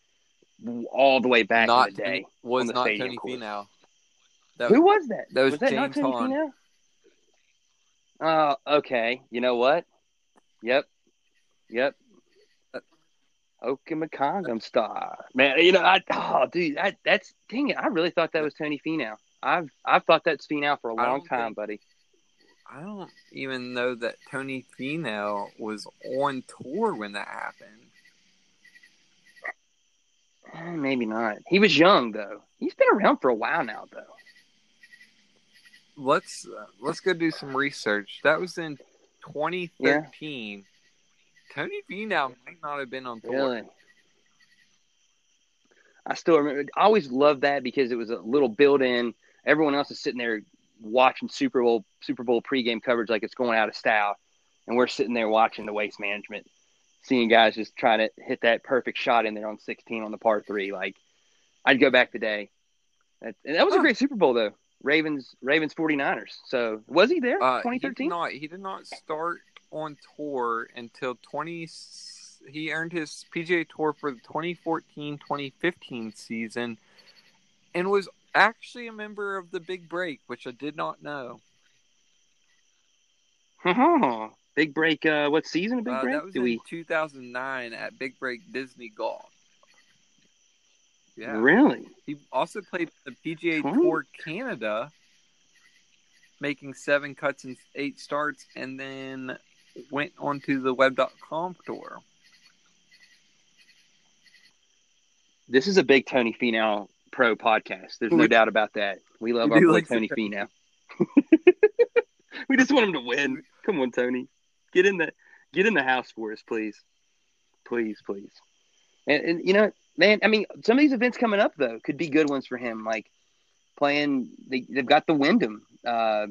all the way back not in the day. was the not Tony course. Finau. That Who was that? that was that James not Tony Hahn. Finau? Oh, okay. You know what? Yep. Yep. Okanagan uh, star. Man, you know, I oh dude, that that's dang it. I really thought that was Tony Finau. I've I've thought that's Finau for a long time, think- buddy. I don't even know that Tony Finau was on tour when that happened. Eh, Maybe not. He was young though. He's been around for a while now though. Let's uh, let's go do some research. That was in 2013. Tony Finau might not have been on tour. Really? I still remember. I always loved that because it was a little built in. Everyone else is sitting there watching Super Bowl Super Bowl pregame coverage like it's going out of style, and we're sitting there watching the waste management, seeing guys just trying to hit that perfect shot in there on 16 on the par three. Like I'd go back today. That, and that was a great Super Bowl though. Ravens Ravens 49ers. So was he there? Uh, he did 2013. not. He did not start on tour until 20. He earned his PGA Tour for the 2014-2015 season, and was actually a member of the Big Break, which I did not know. [laughs] Big break. Uh, what season of Big Uh, break? that was Do in we 2009 at Big Break Disney Golf. Yeah. really? He also played the PGA Twenty? Tour Canada, making seven cuts and eight starts, and then went on to the Web.com tour. This is a big Tony Finau pro podcast. There's no We- doubt about that. We love We our boy like Tony Finau. [laughs] we just want him to win. Come on, Tony. Get in the get in the house for us, please. Please, please. And, and you know, man, I mean, some of these events coming up though could be good ones for him. Like playing, they, they've got the Wyndham, uh,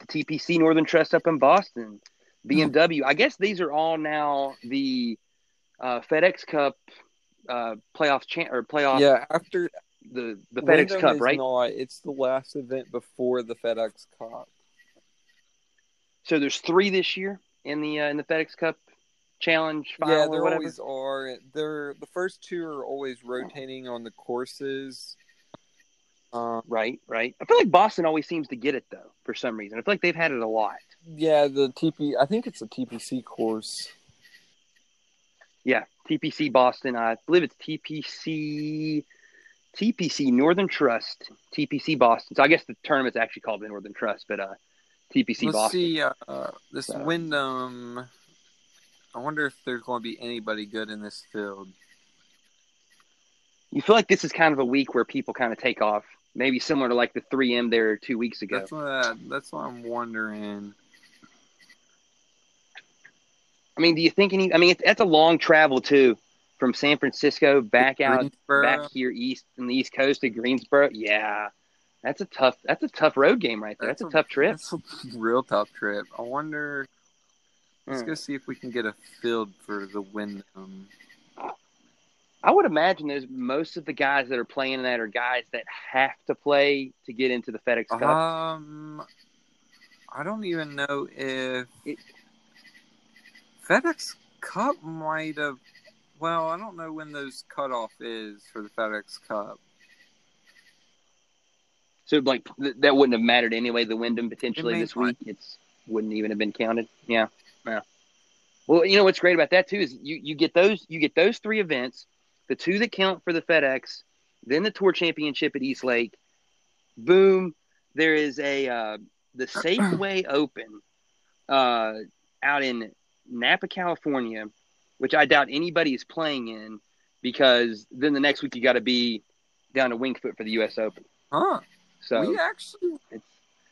the TPC Northern Trust up in Boston, BMW. I guess these are all now the uh, FedEx Cup uh, playoff cha- or playoff Yeah, after the the FedEx Wyndham Cup, right? Not, it's the last event before the FedEx Cup. So there's three this year in the uh, in the FedEx Cup Challenge final yeah, there always are. They're the first two are always rotating on the courses. Um, Right, right. I feel like Boston always seems to get it though for some reason. I feel like they've had it a lot. yeah, the TP. I think it's a TPC course. Yeah, TPC Boston. I believe it's TPC TPC Northern Trust TPC Boston. So I guess the tournament's actually called the Northern Trust, but uh, TPC Let's Boston. see. Uh, this So- Wyndham. I wonder if there's going to be anybody good in this field. You feel like this is kind of a week where people kind of take off, maybe similar to like the 3M there two weeks ago. That's what. That's what I'm wondering. I mean, do you think any? I mean, it's, that's a long travel too, from San Francisco back out back here east in the East Coast to Greensboro. Yeah, that's a tough. That's a tough road game right there. That's, a, tough trip. That's a real tough trip. I wonder. Let's Hmm. go see if we can get a field for the Wyndham. I would imagine there's most of the guys that are playing in that are guys that have to play to get into the FedEx Cup. Um, I don't even know if It- FedEx Cup might have. Well, I don't know when those cutoff is for the FedEx Cup. So like th- that wouldn't have mattered anyway. The Wyndham potentially this not. week, it's wouldn't even have been counted. Yeah, yeah. Well, you know what's great about that too is you you get those you get those three events, the two that count for the FedEx, then the Tour Championship at East Lake. Boom! There is a uh, the Safeway [clears throat] Open uh, out in Napa, California, which I doubt anybody is playing in because then the next week you got to be down to Winged Foot for the U.S. Open. Huh? So we actually it's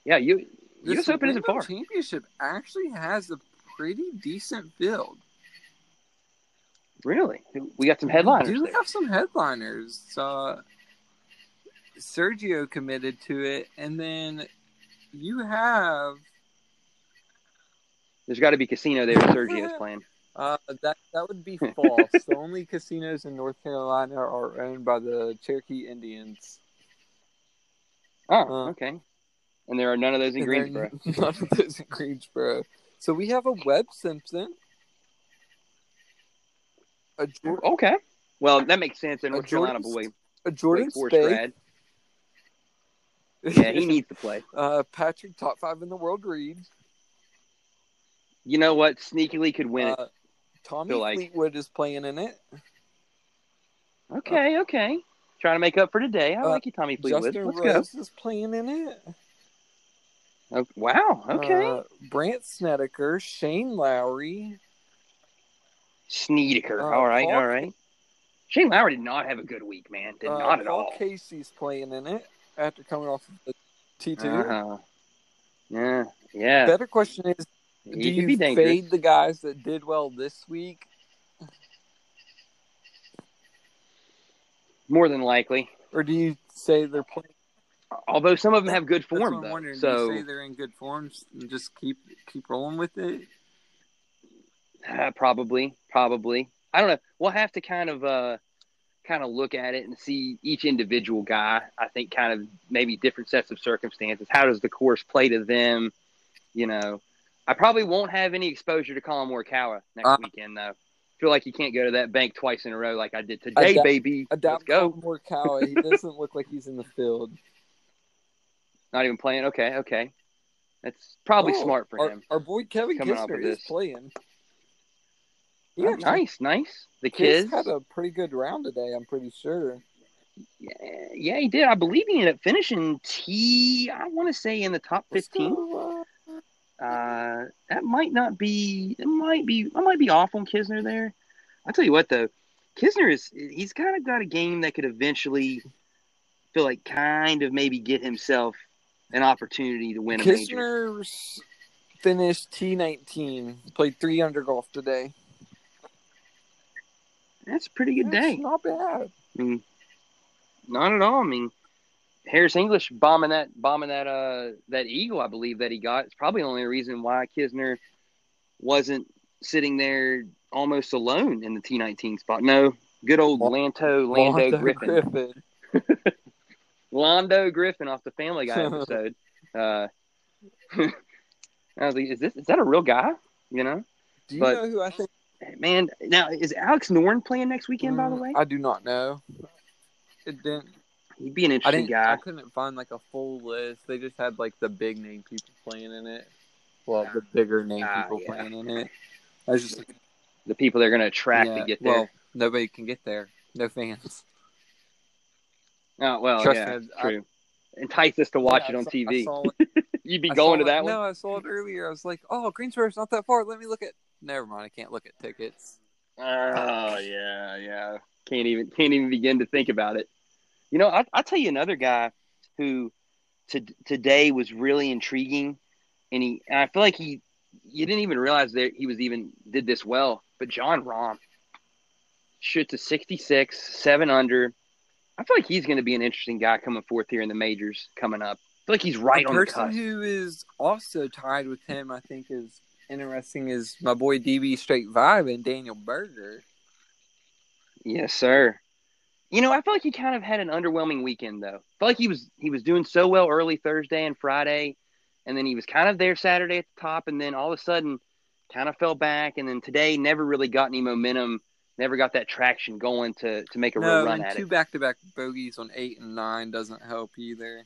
yeah, you this U.S. Open isn't far. Championship actually has a pretty decent field. Really, we got some headliners. We do there. have some headliners. Uh, Sergio committed to it, and then you have There's got to be casino there. Sergio's [laughs] playing. uh, that. That would be [laughs] false. the only casinos in North Carolina are owned by the Cherokee Indians. Oh, Uh, okay. And there are none of those in And Greensboro. [laughs] None of those in Greensboro. So we have a Webb Simpson, a, Jor- Okay. Well, that makes sense. A North A Carolina boy, a Jordan Spade. [laughs] Yeah, he needs to play. uh, Patrick, top five in the world Reed. You know what? Sneakily could win it. Uh, Tommy like- Fleetwood is playing in it. Okay, okay. Trying to make up for today. I Uh, like you, Tommy Fleetwood. Justin Let's Rose is playing in it. Oh, wow. Okay. Uh, Brandt Snedeker, Shane Lowry. Snedeker. uh, all right, Paul- all right. Shane Lowry did not have a good week, man. Did uh, not at Paul all. Casey's playing in it after coming off of the T2. Uh-huh. Yeah, yeah. Better question is do you fade the guys that did well this week? More than likely. Or do you say they're playing? Although some of them have good form, I'm though. So you say they're in good form and just keep keep rolling with it? Uh, probably, probably. I don't know. We'll have to kind of, uh, kind of look at it and see each individual guy. I think kind of maybe different sets of circumstances. How does the course play to them? You know, I probably won't have any exposure to Collin Morikawa next Uh, weekend though. Feel like you can't go to that bank twice in a row like I did today, doubt- baby. I Let's go. Morikawa. He doesn't look like he's in the field. [laughs] Not even playing. Okay, okay. That's probably Oh, smart for our, him. Our boy Kevin Coming Kisner is this. playing. He Oh, nice, nice. The Kids had a pretty good round today. I'm pretty sure. Yeah, yeah, he did. I believe he ended up finishing T. I want to say in the top fifteen. Uh, that might not be. It might be. I might be off on Kisner there. I'll tell you what though, Kisner is. He's kind of got a game that could eventually feel like kind of maybe get himself an opportunity to win a major. Kisner finished T19. Played three under golf today. That's a pretty good That's day. Not bad. I mean, not at all. I mean, Harris English bombing that bombing that uh that eagle, I believe that he got. It's probably the only reason why Kisner wasn't sitting there almost alone in the T nineteen spot. No, good old Lanto Lando Londo Griffin, Londo [laughs] Griffin off the Family Guy episode. [laughs] uh, [laughs] I was like, is this is that a real guy? You know, Do you But- know who I think? man. Now is Alex Noren playing next weekend? By the Mm, way, I do not know. It didn't. He'd be an I interesting didn't. I couldn't find like a full list. They just had like the big name people playing in it. Well, the bigger name Ah, people yeah. playing in it. I was just like, The people they're going to attract yeah, to get there. Well, nobody can get there. No fans. Oh well, Trust yeah, me, I- true. Entice us to watch Yeah, it on saw- TV. Saw [laughs] You'd be I going to it- that one. No, I saw it earlier. I was like, oh, Greensboro's not that far. Let me look at. Never mind. I can't look at tickets. Oh yeah, yeah. Can't even can't even begin to think about it. You know, I I'll tell you another guy who to, today was really intriguing, and he and I feel like he you didn't even realize that he was even did this well. But Jon Rahm shot to sixty six, seven under. I feel like he's going to be an interesting guy coming forth here in the majors coming up. I feel like he's right a on the person who is also tied with him, I think, is interesting. Is my boy DB Straight Vibe and Daniel Berger. Yes, sir. You know, I feel like he kind of had an underwhelming weekend though. I feel like he was he was doing so well early Thursday and Friday, and then he was kind of there Saturday at the top, and then all of a sudden kind of fell back, and then today never really got any momentum, never got that traction going to to make a real No, run and at two it. back-to-back bogeys on eight and nine doesn't help either.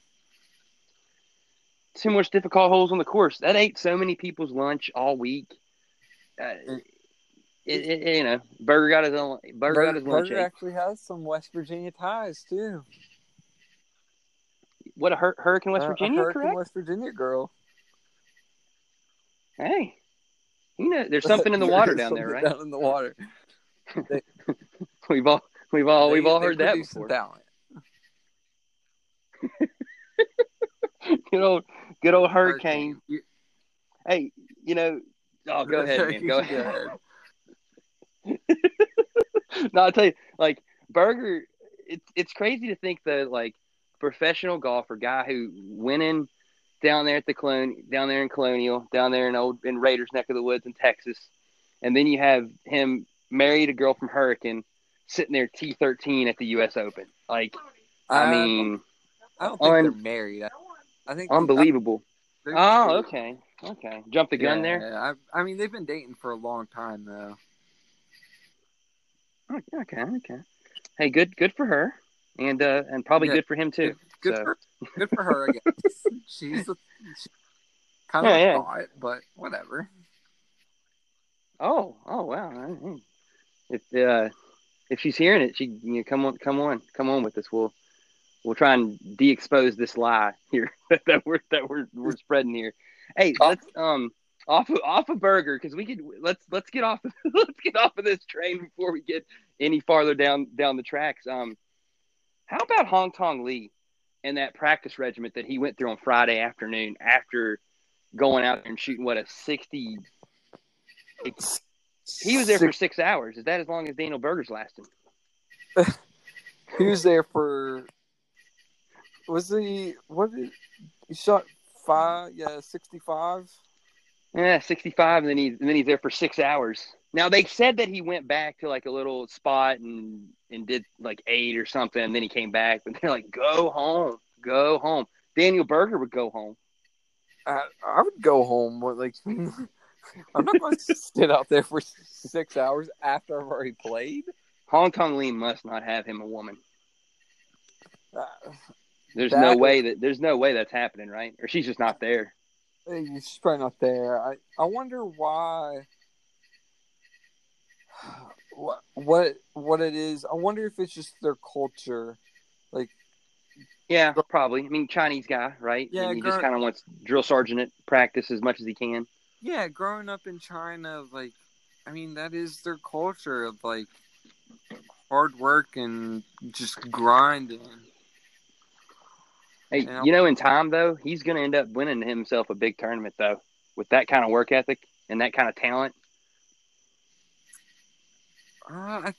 Too much difficult holes on the course. That ate so many people's lunch all week. Uh, it, it, you know, Berger got his own. Berger, got his. Berger actually has some West Virginia ties too. What a hur- Hurricane West Uh, Virginia, Hurricane correct? West Virginia girl. Hey, you know, there's something in the [laughs] water down there, right? Down in the water. [laughs] We've all we've all They- we've all heard that before. Talent. [laughs] Good old good old hurricane. You- Hey, you know, oh go ahead, man. Go ahead. [laughs] no, I'll tell you, like Berger, it's it's crazy to think that like professional golfer, guy who winning down there at the Colon down there in Colonial, down there in old in Raiders neck of the woods in Texas, and then you have him married a girl from Hurricane sitting there T thirteen at the US Open. Like, I mean, I don't think un- they're married. I, I think unbelievable. they're- Oh, okay. Okay. Jump the gun there. Yeah, I, I mean, they've been dating for a long time though. Okay, okay, okay. Hey, good, good for her, and uh, and probably Yeah. good for him too. Good So- for good for her, I guess. [laughs] She's a, she, kind of Yeah, a yeah. thought, but whatever. Oh, oh wow. If uh, if she's hearing it, she you know, come on, come on, come on with us. We'll we'll try and de-expose this lie here [laughs] that we're that we're we're spreading here. Hey, let's um off of, off a of Berger because we could let's let's get off [laughs] let's get off of this train before we get any farther down down the tracks. Um, how about Haotong Li and that practice regiment that he went through on Friday afternoon after going out there and shooting what a sixty? He was there for six hours. Is that as long as Daniel Berger's lasting? [laughs] he was there for. Was he? What did he shot? Five? Yeah, sixty-five. Yeah, sixty-five, and then he and then he's there for six hours. Now they said that he went back to like a little spot and and did like eight or something, and then he came back. But they're like, "Go home, go home." Daniel Berger would go home. I, I would go home. Like [laughs] I'm not going [laughs] to sit out there for six hours after I've already played. Haotong Li must not have him a woman. Uh, there's that no way that there's no way that's happening, right? Or she's just not there. She's probably not there. I I wonder why. What what what it is? I wonder if it's just their culture, like. Yeah, probably. I mean, Chinese guy, right? Yeah, and he just kind of wants drill sergeant at practice as much as he can yeah, growing up in China, like, I mean, that is their culture of like hard work and just grinding. Hey, you know, in time though, he's going to end up winning himself a big tournament though, with that kind of work ethic and that kind of talent. Uh, I,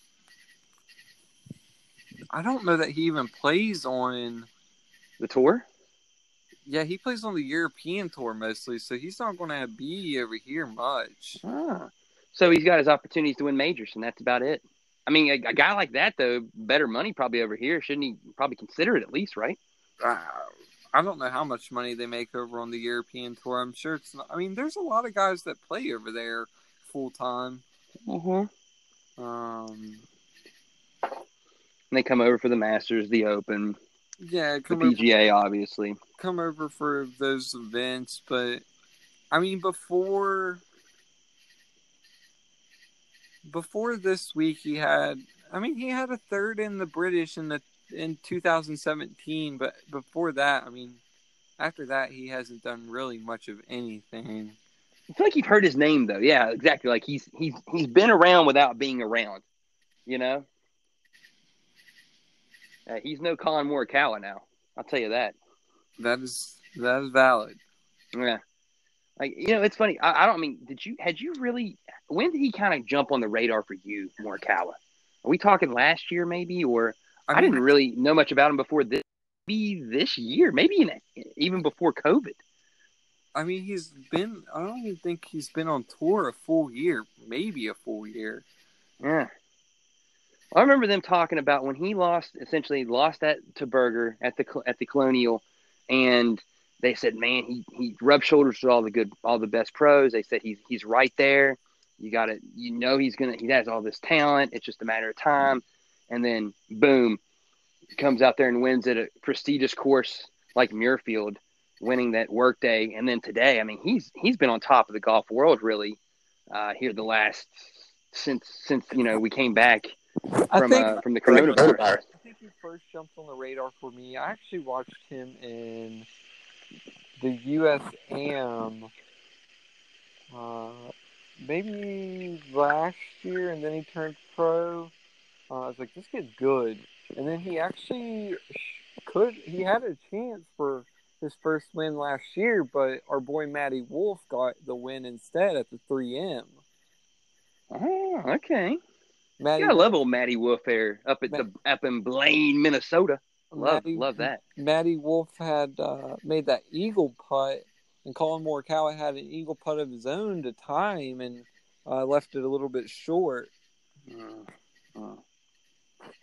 I don't know that he even plays on the tour. Yeah, he plays on the European tour mostly, so he's not going to be over here much. Ah. So he's got his opportunities to win majors, and that's about it. I mean, a, a, guy like that, though, better money probably over here. Shouldn't he probably consider it at least, right? Uh, I don't know how much money they make over on the European tour. I'm sure it's not. I mean, there's a lot of guys that play over there full time. Mm-hmm. Um, and they come over for the Masters, the Open. Yeah, the PGA, over, obviously. Come over for those events, but I mean, before before this week, he had. I mean, he had a third in the British in the in 2017, but before that, I mean, after that, he hasn't done really much of anything. I feel like you've heard his name though. Yeah, exactly. Like he's he's he's been around without being around. You know. Uh, he's no Collin Morikawa now. I'll tell you that. That is that is valid. Yeah. Like you know, it's funny. I, I don't mean. Did you had you really? When did he kind of jump on the radar for you, Morikawa? Are we talking last year, maybe, or I, didn't really know much about him before this. Maybe this year, maybe in, even before COVID. I mean, he's been. I don't even think he's been on tour a full year. Maybe a full year. Yeah. I remember them talking about when he lost, essentially lost that to Berger at the at the Colonial, and they said, "Man, he he rubbed shoulders with all the good, all the best pros." They said he's he's right there. You got to, you know, he's gonna, he has all this talent. It's just a matter of time. And then, boom, comes out there and wins at a prestigious course like Muirfield, winning that workday. And then today, I mean, he's he's been on top of the golf world really uh, here the last since since you know we came back from think, uh, from the coronavirus. I think he first jumped on the radar for me. I actually watched him in the USAM uh, maybe last year, and then he turned pro. Uh, I was like, this kid's good, and then he actually could. He had a chance for his first win last year, but our boy Matty Wolff got the win instead at the 3M. Oh, okay. Matty, you a level Matty Wolff here up at Matt, the up in Blaine, Minnesota. Love Matty, love that. Matty Wolff had uh, made that eagle putt, and Collin Morikawa had an eagle putt of his own to tie him, and uh, left it a little bit short. Uh.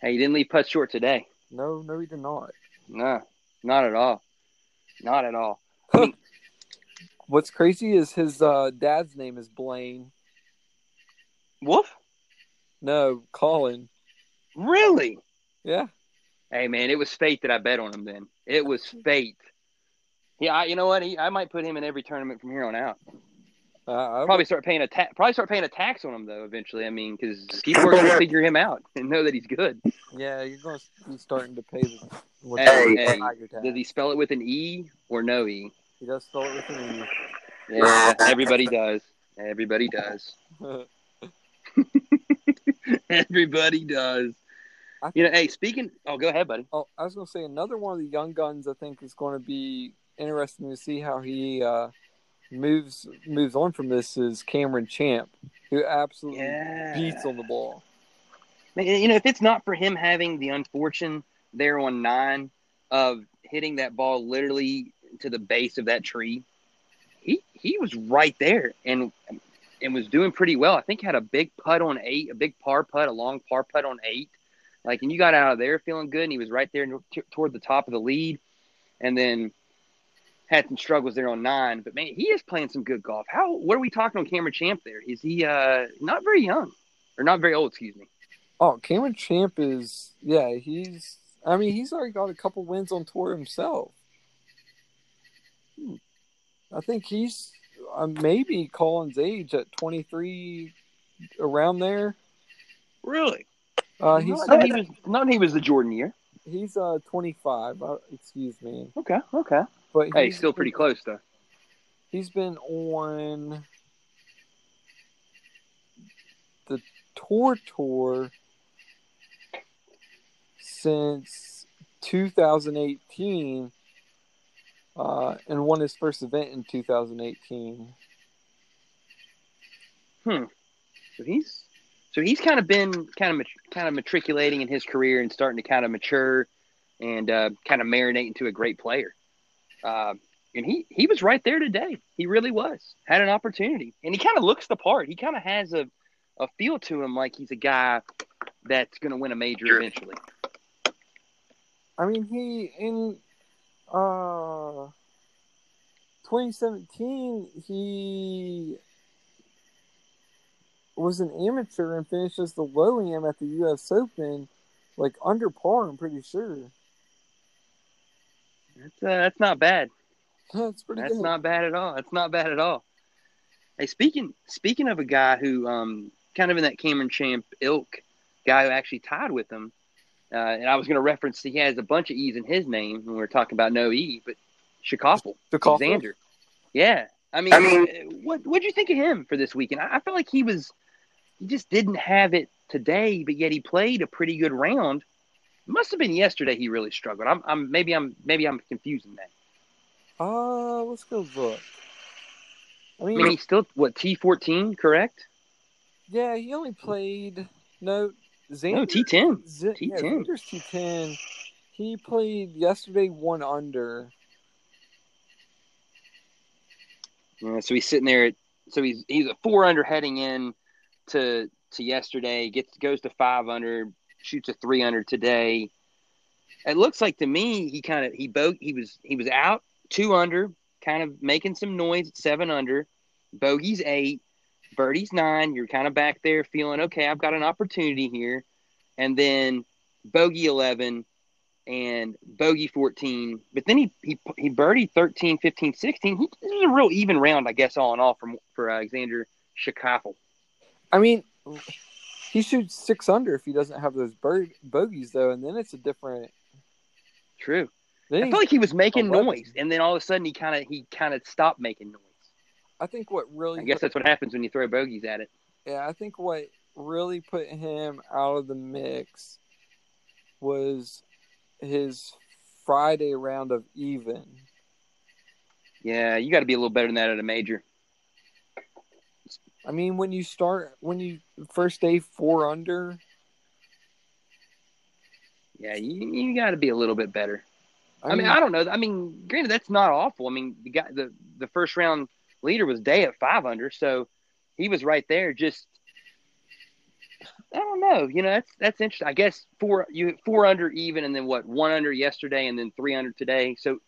Hey, he didn't leave putt short today. No, no, he did not. No, not at all. Not at all. What's crazy is his uh, dad's name is Blaine. Wolff? No, Collin. Really? Yeah. Hey man, it was fate that I bet on him. Then it was fate. Yeah, I, you know what? He, I might put him in every tournament from here on out. Uh, Probably start paying a ta- probably start paying a tax on him though eventually. I mean, because people are going to [laughs] figure him out [laughs] and know that he's good. yeah, you're going to be starting to pay the what Hey, hey. Does he spell it with an e or no e? He does spell it with an E. Yeah, everybody does. Everybody does. [laughs] Everybody does. I You know, hey, speaking. Oh, go ahead, buddy. Oh, I was going to say another one of the young guns. I think is going to be interesting to see how he uh, moves moves on from this. Is Cameron Champ, who absolutely Yeah. beats on the ball. You know, if it's not for him having the unfortune there on nine of hitting that ball literally to the base of that tree, he he was right there and and was doing pretty well. I think he had a big putt on eight, a big par putt, a long par putt on eight. Like, and you got out of there feeling good, and he was right there t- toward the top of the lead, and then had some struggles there on nine. But man, he is playing some good golf. How? What are we talking on Cameron Champ? There is he? Uh, not very young, or not very old? Excuse me. Oh, Cameron Champ is yeah. He's I mean he's already got a couple wins on tour himself. Hmm. I think he's uh, maybe Collin's age at 23, around there. Really? Uh, he's not he was not he was the Jordan year. he's uh 25. Uh, excuse me, Okay, okay. But Hey, he's still pretty close though. He's been on the tour tour since 2018 uh, and won his first event in 2018. Hmm. So he's so he's kind of been kind of kind of matriculating in his career and starting to kind of mature and uh, kind of marinate into a great player. Uh, and he he was right there today. He really was. Had an opportunity, and he kind of looks the part. He kind of has a a feel to him like he's a guy that's going to win a major Sure. eventually. I mean, he in uh 2017 he was an amateur and finished as the low am at the U.S. Open, like under par. I'm pretty sure. That's uh, that's not bad. [laughs] That's pretty That's good. not bad at all. That's not bad at all. Hey, speaking speaking of a guy who um kind of in that Cameron Champ ilk, guy who actually tied with him, uh, and I was going to reference he has a bunch of E's in his name when we were talking about no E, but Shikoffel, Shikoffel? Xander. Yeah, I mean, I mean- uh, what what'd you think of him for this weekend? I, I felt like he was he just didn't have it today, but yet he played a pretty good round. Must have been yesterday he really struggled. I'm, I'm maybe I'm maybe I'm confusing that. Uh, let's go look. I I mean, mean, he's still what T fourteen, correct? yeah, he only played no Xander. No, T ten. T10. Xander's T10. He played yesterday one under. Yeah, so he's sitting there. At, so he's he's a four under heading in to to yesterday. Gets goes to five under, shoots a three under today. It looks like to me he kind of he bo- he was he was out two under, kind of making some noise at seven under. Bogey's eight, birdie's nine. You're kind of back there feeling okay. I've got an opportunity here, and then bogey eleven and bogey 14 but then he he he birdied 13 15 16 he, this is a real even round i guess all in all from for alexander Schauffele. I mean, he shoots six under if he doesn't have those bird bogeys though, and then it's a different. true Then i felt like he was making noise and then all of a sudden he kind of he kind of stopped making noise I think what really. i guess that's what happens when you throw bogeys at it Yeah, I think what really put him out of the mix was his Friday round of even. yeah you got to be a little better than that at a major I mean, when you start when you first day four under, yeah you, you got to be a little bit better I, I mean, I don't know. I mean, granted, that's not awful. I mean, the guy, the the first round leader was Day at five under, so he was right there. Just, I don't know. You know, that's that's interesting. I guess four you four under even, and then what one under yesterday, and then three under today. So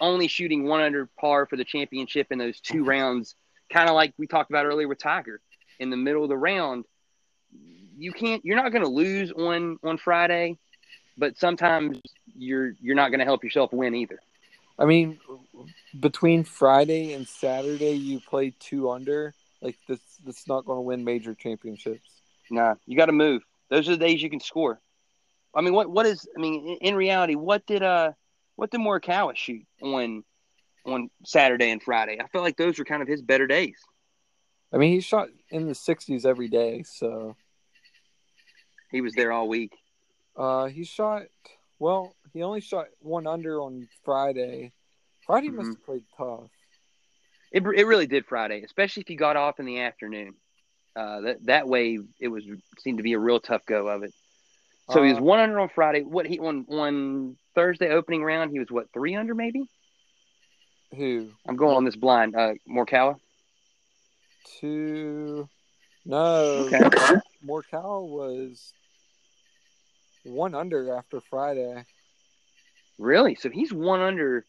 only shooting one under par for the championship in those two rounds, kind of like we talked about earlier with Tiger in the middle of the round. You can't. You're not going to lose on on Friday, but sometimes you're you're not going to help yourself win either. I mean, between Friday and Saturday, you play two under. Like this, that's not going to win major championships. Nah, you got to move. Those are the days you can score. I mean, what what is? I mean, in, in reality, what did uh, what did Morikawa shoot on on Saturday and Friday? I felt like those were kind of his better days. I mean, he shot in the 60s every day, so He was there all week. uh, he shot. Well, he only shot one under on Friday. Friday must Mhm. have played tough. It it really did Friday, especially if you got off in the afternoon. Uh, that that way, it was seemed to be a real tough go of it. So he was Uh, one under on Friday. What he on on Thursday opening round, he was what three under maybe. Who? I'm going on this blind. Uh, Morikawa. Two. No. Okay. Morcal was one under after Friday. Really? So he's one under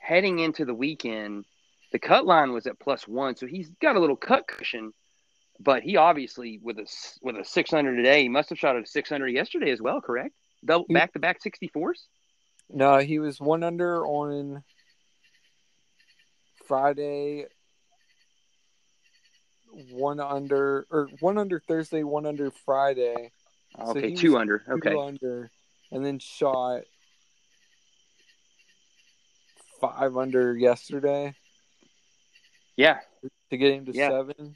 heading into the weekend. The cut line was at plus one, so he's got a little cut cushion. But he obviously with a with a six hundred today, he must have shot at a six hundred yesterday as well. Correct? Double back to back sixty fours. No, he was one under on Friday, one under or one under Thursday, one under Friday, Okay, he two under. two Okay, under, and then shot five under yesterday yeah. to get him to Yeah. seven.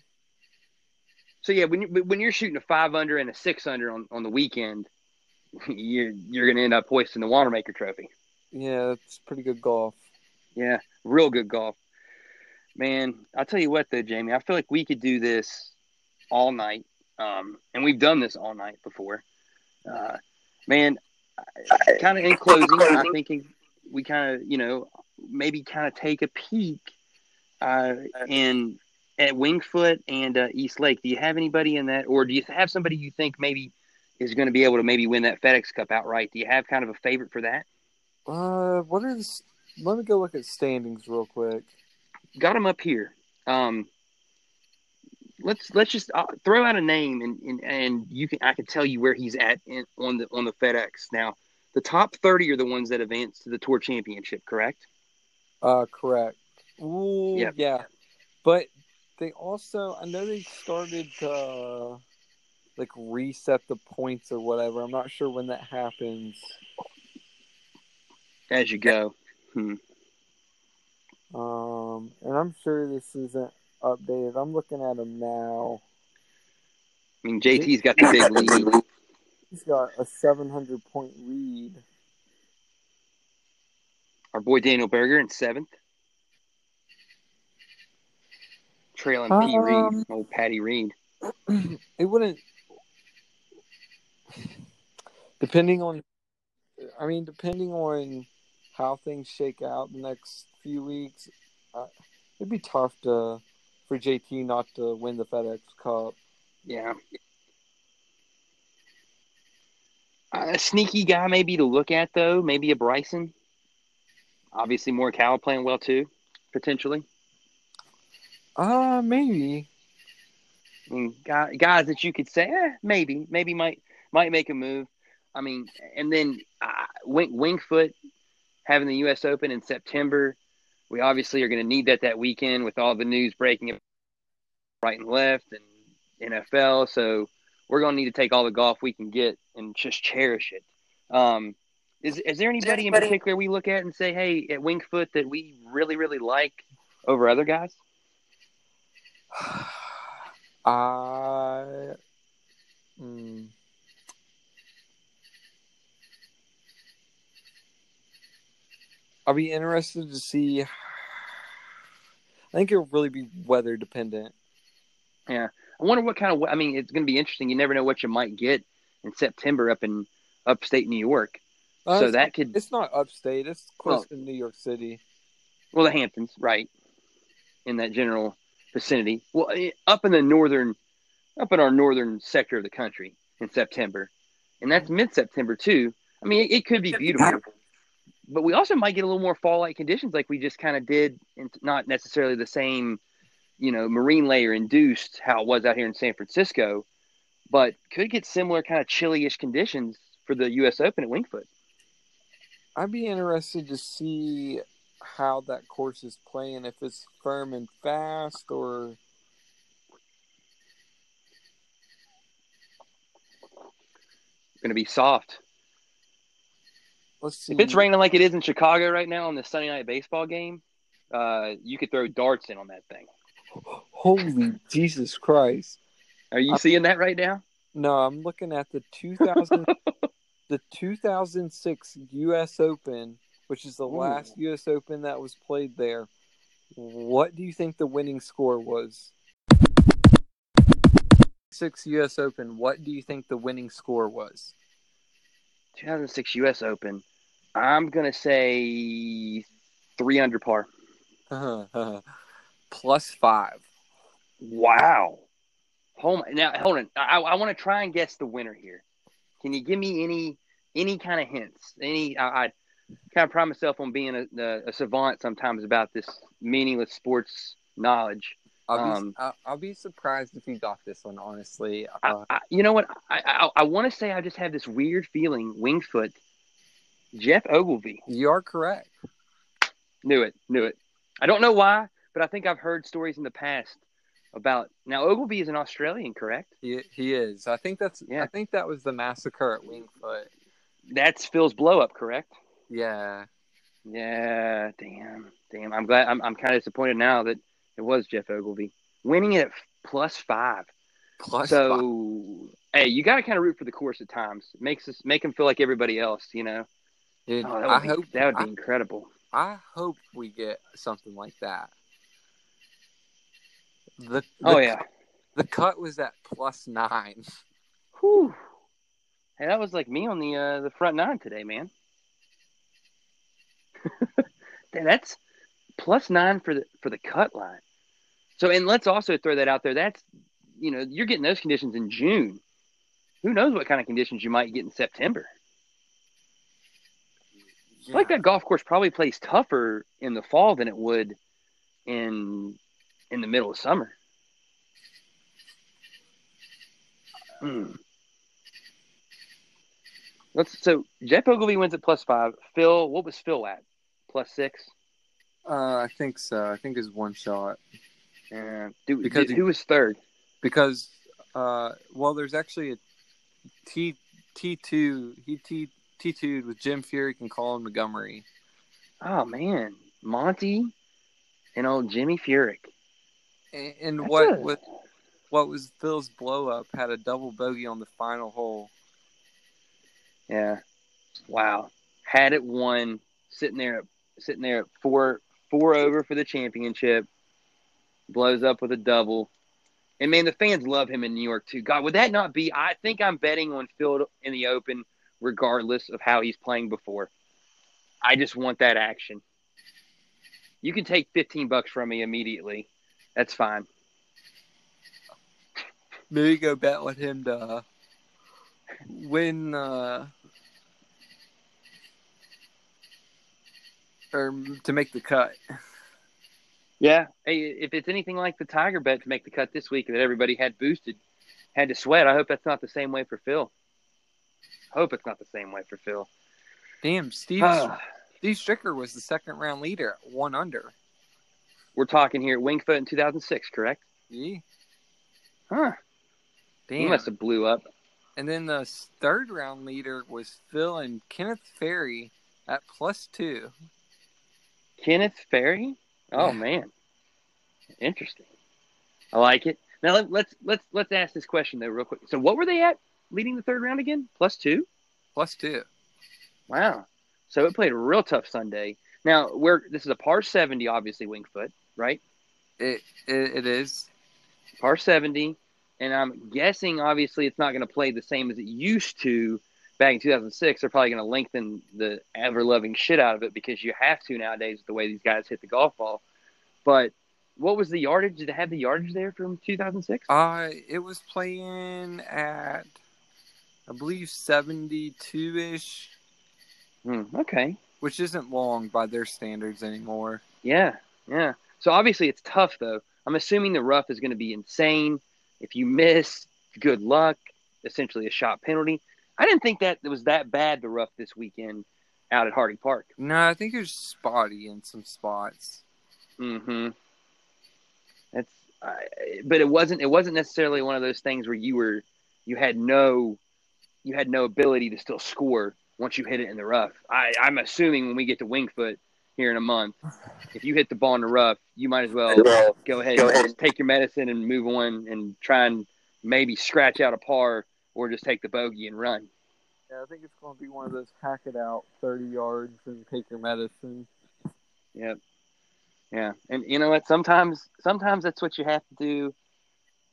So yeah, when you when you're shooting a five under and a six under on, on the weekend, [laughs] you're you're gonna end up hoisting the Wanamaker Trophy. Yeah, that's pretty good golf. Yeah, real good golf. Man, I'll tell you what though, Jamey, I feel like we could do this all night. Um, and we've done this all night before. Uh, man, kind of in closing, I'm thinking we kind of, you know, maybe kind of take a peek uh, in at Winged Foot and uh, East Lake. Do you have anybody in that, or do you have somebody you think maybe is going to be able to maybe win that FedEx Cup outright? Do you have kind of a favorite for that? Uh, what the? Let me go look at standings real quick. Got him up here. Um, let's let's just uh, throw out a name and, and and you can I can tell you where he's at in, on the on the FedEx. Now, the top thirty are the ones that advance to the Tour Championship, correct? Uh, correct. Ooh, Yep. yeah. But they also, I know they started to uh, like reset the points or whatever. I'm not sure when that happens. As you go, Um, and I'm sure this isn't updated. I'm looking at him now. I mean JT's got the big lead. He's got a 700 point lead. Our boy Daniel Berger in seventh, trailing P. Reed, Um, old Patty Reed. [clears throat] It wouldn't, depending on, I mean, depending on how things shake out the next few weeks, uh, it'd be tough to for JT not to win the FedEx Cup. Yeah. A sneaky guy maybe to look at though, maybe a Bryson. Obviously, more Morikawa playing well too, potentially. Uh, maybe. I mean, guy- guys that you could say, eh, maybe, maybe might might make a move. I mean, and then uh, Wink, Winged Foot having the U.S. Open in September. We obviously are going to need that that weekend with all the news breaking right and left and NFL. So we're going to need to take all the golf we can get and just cherish it. Um, is is there anybody in particular we look at and say, hey, at Winged Foot that we really really like over other guys? [sighs] I. Mm, I'll be interested to see. I think it'll really be weather dependent. Yeah, I wonder what kind of. I mean, it's going to be interesting. You never know what you might get in September up in upstate New York. Uh, so that could, it's not upstate. It's close Well- to New York City. well, the Hamptons, right, in that general vicinity. Well, eh, up in the northern, up in our northern sector of the country in September, and that's mid-September too. I mean, it, it could be beautiful, but we also might get a little more fall-like conditions, like we just kind of did, and not necessarily the same, you know, marine layer induced how it was out here in San Francisco, but could get similar kind of chilly-ish conditions for the U.S. Open at Winged Foot. I'd be interested to see how that course is playing, if it's firm and fast or Going to be soft. Let's see. If it's raining like it is in Chicago right now on the Sunday night baseball game, uh, you could throw darts in on that thing. Holy [laughs] Jesus Christ. Are you I'm- seeing that right now? No, I'm looking at the 2000 [laughs] the 2006 US Open, which is the Ooh. last US Open that was played there. What do you think the winning score was? 6 US Open, what do you think the winning score was? 2006 U.S. Open. I'm gonna say three under par. [laughs] Plus 5. Wow. Hold on. Now, hold on. I, I want to try and guess the winner here. Can you give me any any kind of hints? Any? I, I kind of pride myself on being a, a, a savant sometimes about this meaningless sports knowledge. I'll be Um, I'll, I'll be surprised if you got this one honestly. Uh, I, you know what? I I, I want to say I just have this weird feeling. Winged foot. Geoff Ogilvy. you are correct. Knew it. Knew it. I don't know why, but I think I've heard stories in the past about. Now Ogilvy is an Australian, correct? He, he is. I think that's Yeah. I think that was the massacre at Winged Foot. That's Phil's blow up, correct? Yeah. Yeah, damn, damn. I'm glad. I'm, I'm kind of disappointed now that it was Geoff Ogilvy winning it at plus five. Plus so, five. hey, you got to kind of root for the course at times. It makes us make him feel like everybody else. You know, Dude, oh, I be, hope that would be I- incredible. I hope we get something like that. The, the Oh yeah. the cut was at plus nine. [laughs] Whew. Hey, that was like me on the uh, the front nine today, man. [laughs] That's plus nine for the for the cut line. So, and let's also throw that out there. That's you know you're getting those conditions in June. Who knows what kind of conditions you might get in September? I feel like that golf course probably plays tougher in the fall than it would in in the middle of summer. Hmm. Let's so Geoff Ogilvy wins at plus five. Phil, what was Phil at? Plus six. Uh, I think so. I think it's one shot Uh, dude, Because dude, he- who was third? because uh, well, there's actually a T T two he T With Jim Furyk and Colin Montgomerie. Oh man, Monty and old Jimmy Furyk. And, and what a- what what was Phil's blow up had a double bogey on the final hole. Yeah. Wow. Had it won, sitting there, sitting there at four, four over for the championship. Blows up with a double, and man, the fans love him in New York too. God, would that not be? I think I'm betting on Phil in the Open, regardless of how he's playing before. I just want that action. You can take 15 bucks from me immediately. That's fine. Maybe go bet with him to win uh, or to make the cut. Yeah. Hey, if it's anything like the Tiger bet to make the cut this week that everybody had boosted, had to sweat, I hope that's not the same way for Phil. I hope it's not the same way for Phil. Damn, Steve Ah, Steve Stricker was the second round leader one under. we're talking here at Winged Foot in 2006, correct? Yeah. Huh. Damn. He must have blew up. And then the third round leader was Phil and Kenneth Ferrie at plus two. Kenneth Ferrie? Oh Yeah. man. Interesting. I like it. Now let, let's let's let's ask this question though real quick. So what were they at leading the third round again? Plus two? Plus two. Wow. So it played a real tough Sunday. Now, where this is a par 70, obviously, Winged Foot, right? It it, it is. Par 70. And I'm guessing, obviously, it's not going to play the same as it used to back in 2006. They're probably going to lengthen the ever loving shit out of it because you have to nowadays with the way these guys hit the golf ball. But what was the yardage? Did it have the yardage there from 2006? Uh it was playing at I believe seventy two ish, Hmm, okay. which isn't long by their standards anymore. Yeah, yeah. So obviously it's tough though. I'm assuming the rough is going to be insane. If you miss, good luck. Essentially a shot penalty. I didn't think that it was that bad the rough this weekend out at Harding Park. No, I think it was spotty in some spots. Mm-hmm. That's, I but it wasn't. It wasn't necessarily one of those things where you were, you had no, you had no ability to still score once you hit it in the rough. I, I'm assuming when we get to Winged Foot here in a month, if you hit the ball in the rough, you might as well go ahead Go and ahead. take your medicine and move on and try and maybe scratch out a par or just take the bogey and run. Yeah, I think it's going to be one of those hack it out 30 yards and take your medicine. Yep. Yeah. And you know what? Sometimes sometimes that's what you have to do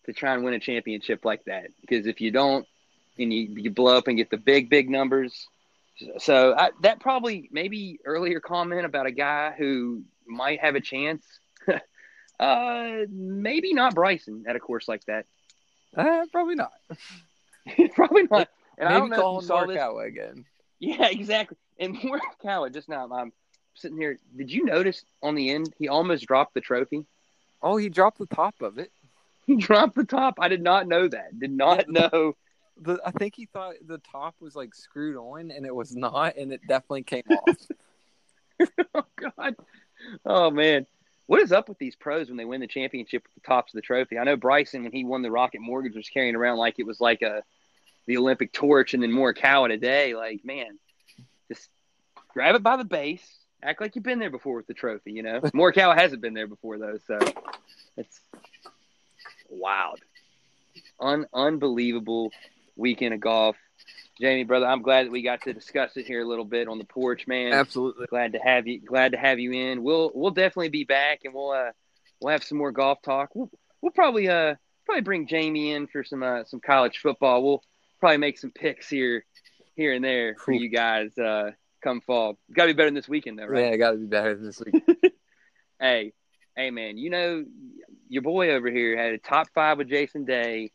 to try and win a championship like that. Because if you don't and you, you blow up and get the big, big numbers. So I, that probably maybe earlier comment about a guy who might have a chance. [laughs] uh, maybe not Bryson at a course like that. Uh, probably not. [laughs] probably not. And I Maybe don't know if you saw this. Again. Yeah, exactly. And [laughs] Morikawa just now, I'm sitting here. Did you notice on the end he almost dropped the trophy? Oh, he dropped the top of it. He dropped the top. I did not know that. Did not know. The, I think he thought the top was like screwed on, and it was not, and it definitely came off. [laughs] oh God. Oh man. What is up with these pros when they win the championship with the tops of the trophy? I know Bryson when he won the Rocket Mortgage was carrying around like it was like a the Olympic torch and then more cow in a day. Like, man, just grab it by the base. Act like you've been there before with the trophy, you know? [laughs] Morikawa hasn't been there before though, so it's wild. Un- unbelievable weekend of golf. Jamey, brother, I'm glad that we got to discuss it here a little bit on the porch, man. Absolutely. Glad to have you. Glad to have you in. We'll we'll definitely be back, and we'll uh we'll have some more golf talk. We'll we'll probably uh probably bring Jamey in for some uh some college football. We'll probably make some picks here here and there for you guys uh come fall. Got to be better than this weekend though, right? Yeah, got to be better than this week. [laughs] [laughs] Hey, hey, man. You know your boy over here had a top five with Jason Day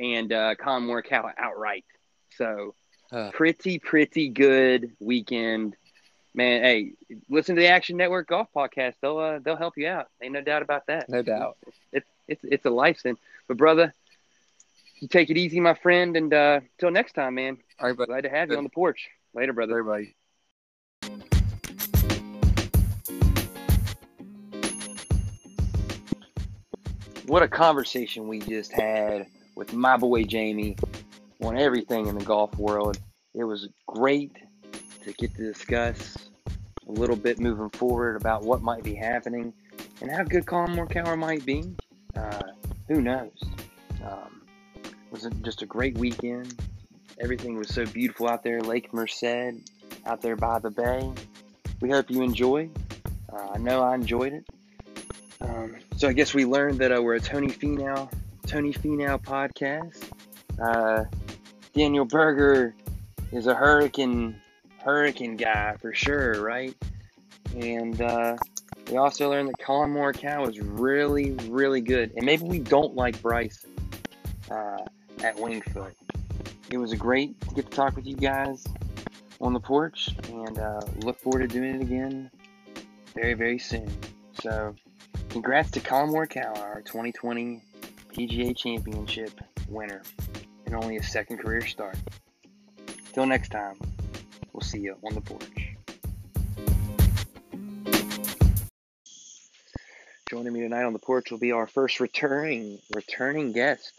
and uh, Collin Morikawa outright. So Uh. pretty, pretty good weekend, man. Hey, listen to the Action Network Golf Podcast. They'll uh, they'll help you out. Ain't no doubt about that. No doubt. It's it's it's a life sin. But brother, you take it easy, my friend, and uh, till next time, man. All right, but Glad to have you on the porch. Later, brother. everybody. What a conversation we just had with my boy Jamey on everything in the golf world. It was great to get to discuss a little bit moving forward about what might be happening and how good Collin Morikawa might be. Uh, who knows? Um, it was just a great weekend. Everything was so beautiful out there. Lake Merced, out there by the bay. We hope you enjoyed. Uh, I know I enjoyed it. Um, so I guess we learned that uh, we're a Tony Finau, Tony Finau podcast. Uh, Daniel Berger is a hurricane, hurricane guy for sure, right? And uh, we also learned that Collin Morikawa is really, really good. And maybe we don't like Bryce uh, at Winged Foot. It was a great to get to talk with you guys on the porch, and uh, look forward to doing it again very, very soon. So. Congrats to Collin Morikawa, our 2020 PGA Championship winner, and only his second career start. Till next time, we'll see you on the porch. Joining me tonight on the porch will be our first returning returning guest,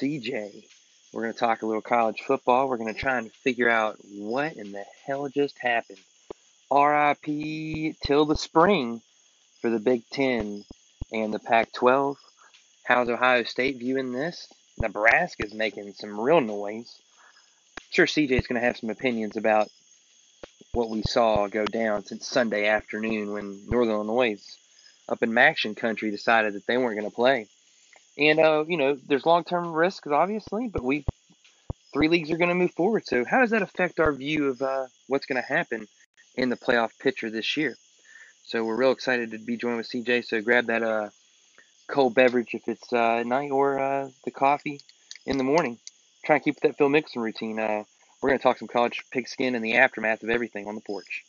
CJ. We're going to talk a little college football. We're going to try and figure out what in the hell just happened. RIP till the spring for the Big Ten and the Pac 12. How's Ohio State viewing this? Nebraska's making some real noise. I'm sure CJ's going to have some opinions about what we saw go down since Sunday afternoon when Northern Illinois up in MACtion country decided that they weren't going to play. And, uh, you know, there's long term risks, obviously, but we three leagues are going to move forward. So, how does that affect our view of uh, what's going to happen in the playoff picture this year? So we're real excited to be joined with CJ. So grab that uh, cold beverage if it's uh, night or uh, the coffee in the morning. Try and keep that Phil Mickelson routine. Uh, we're going to talk some college pigskin and the aftermath of everything on the porch.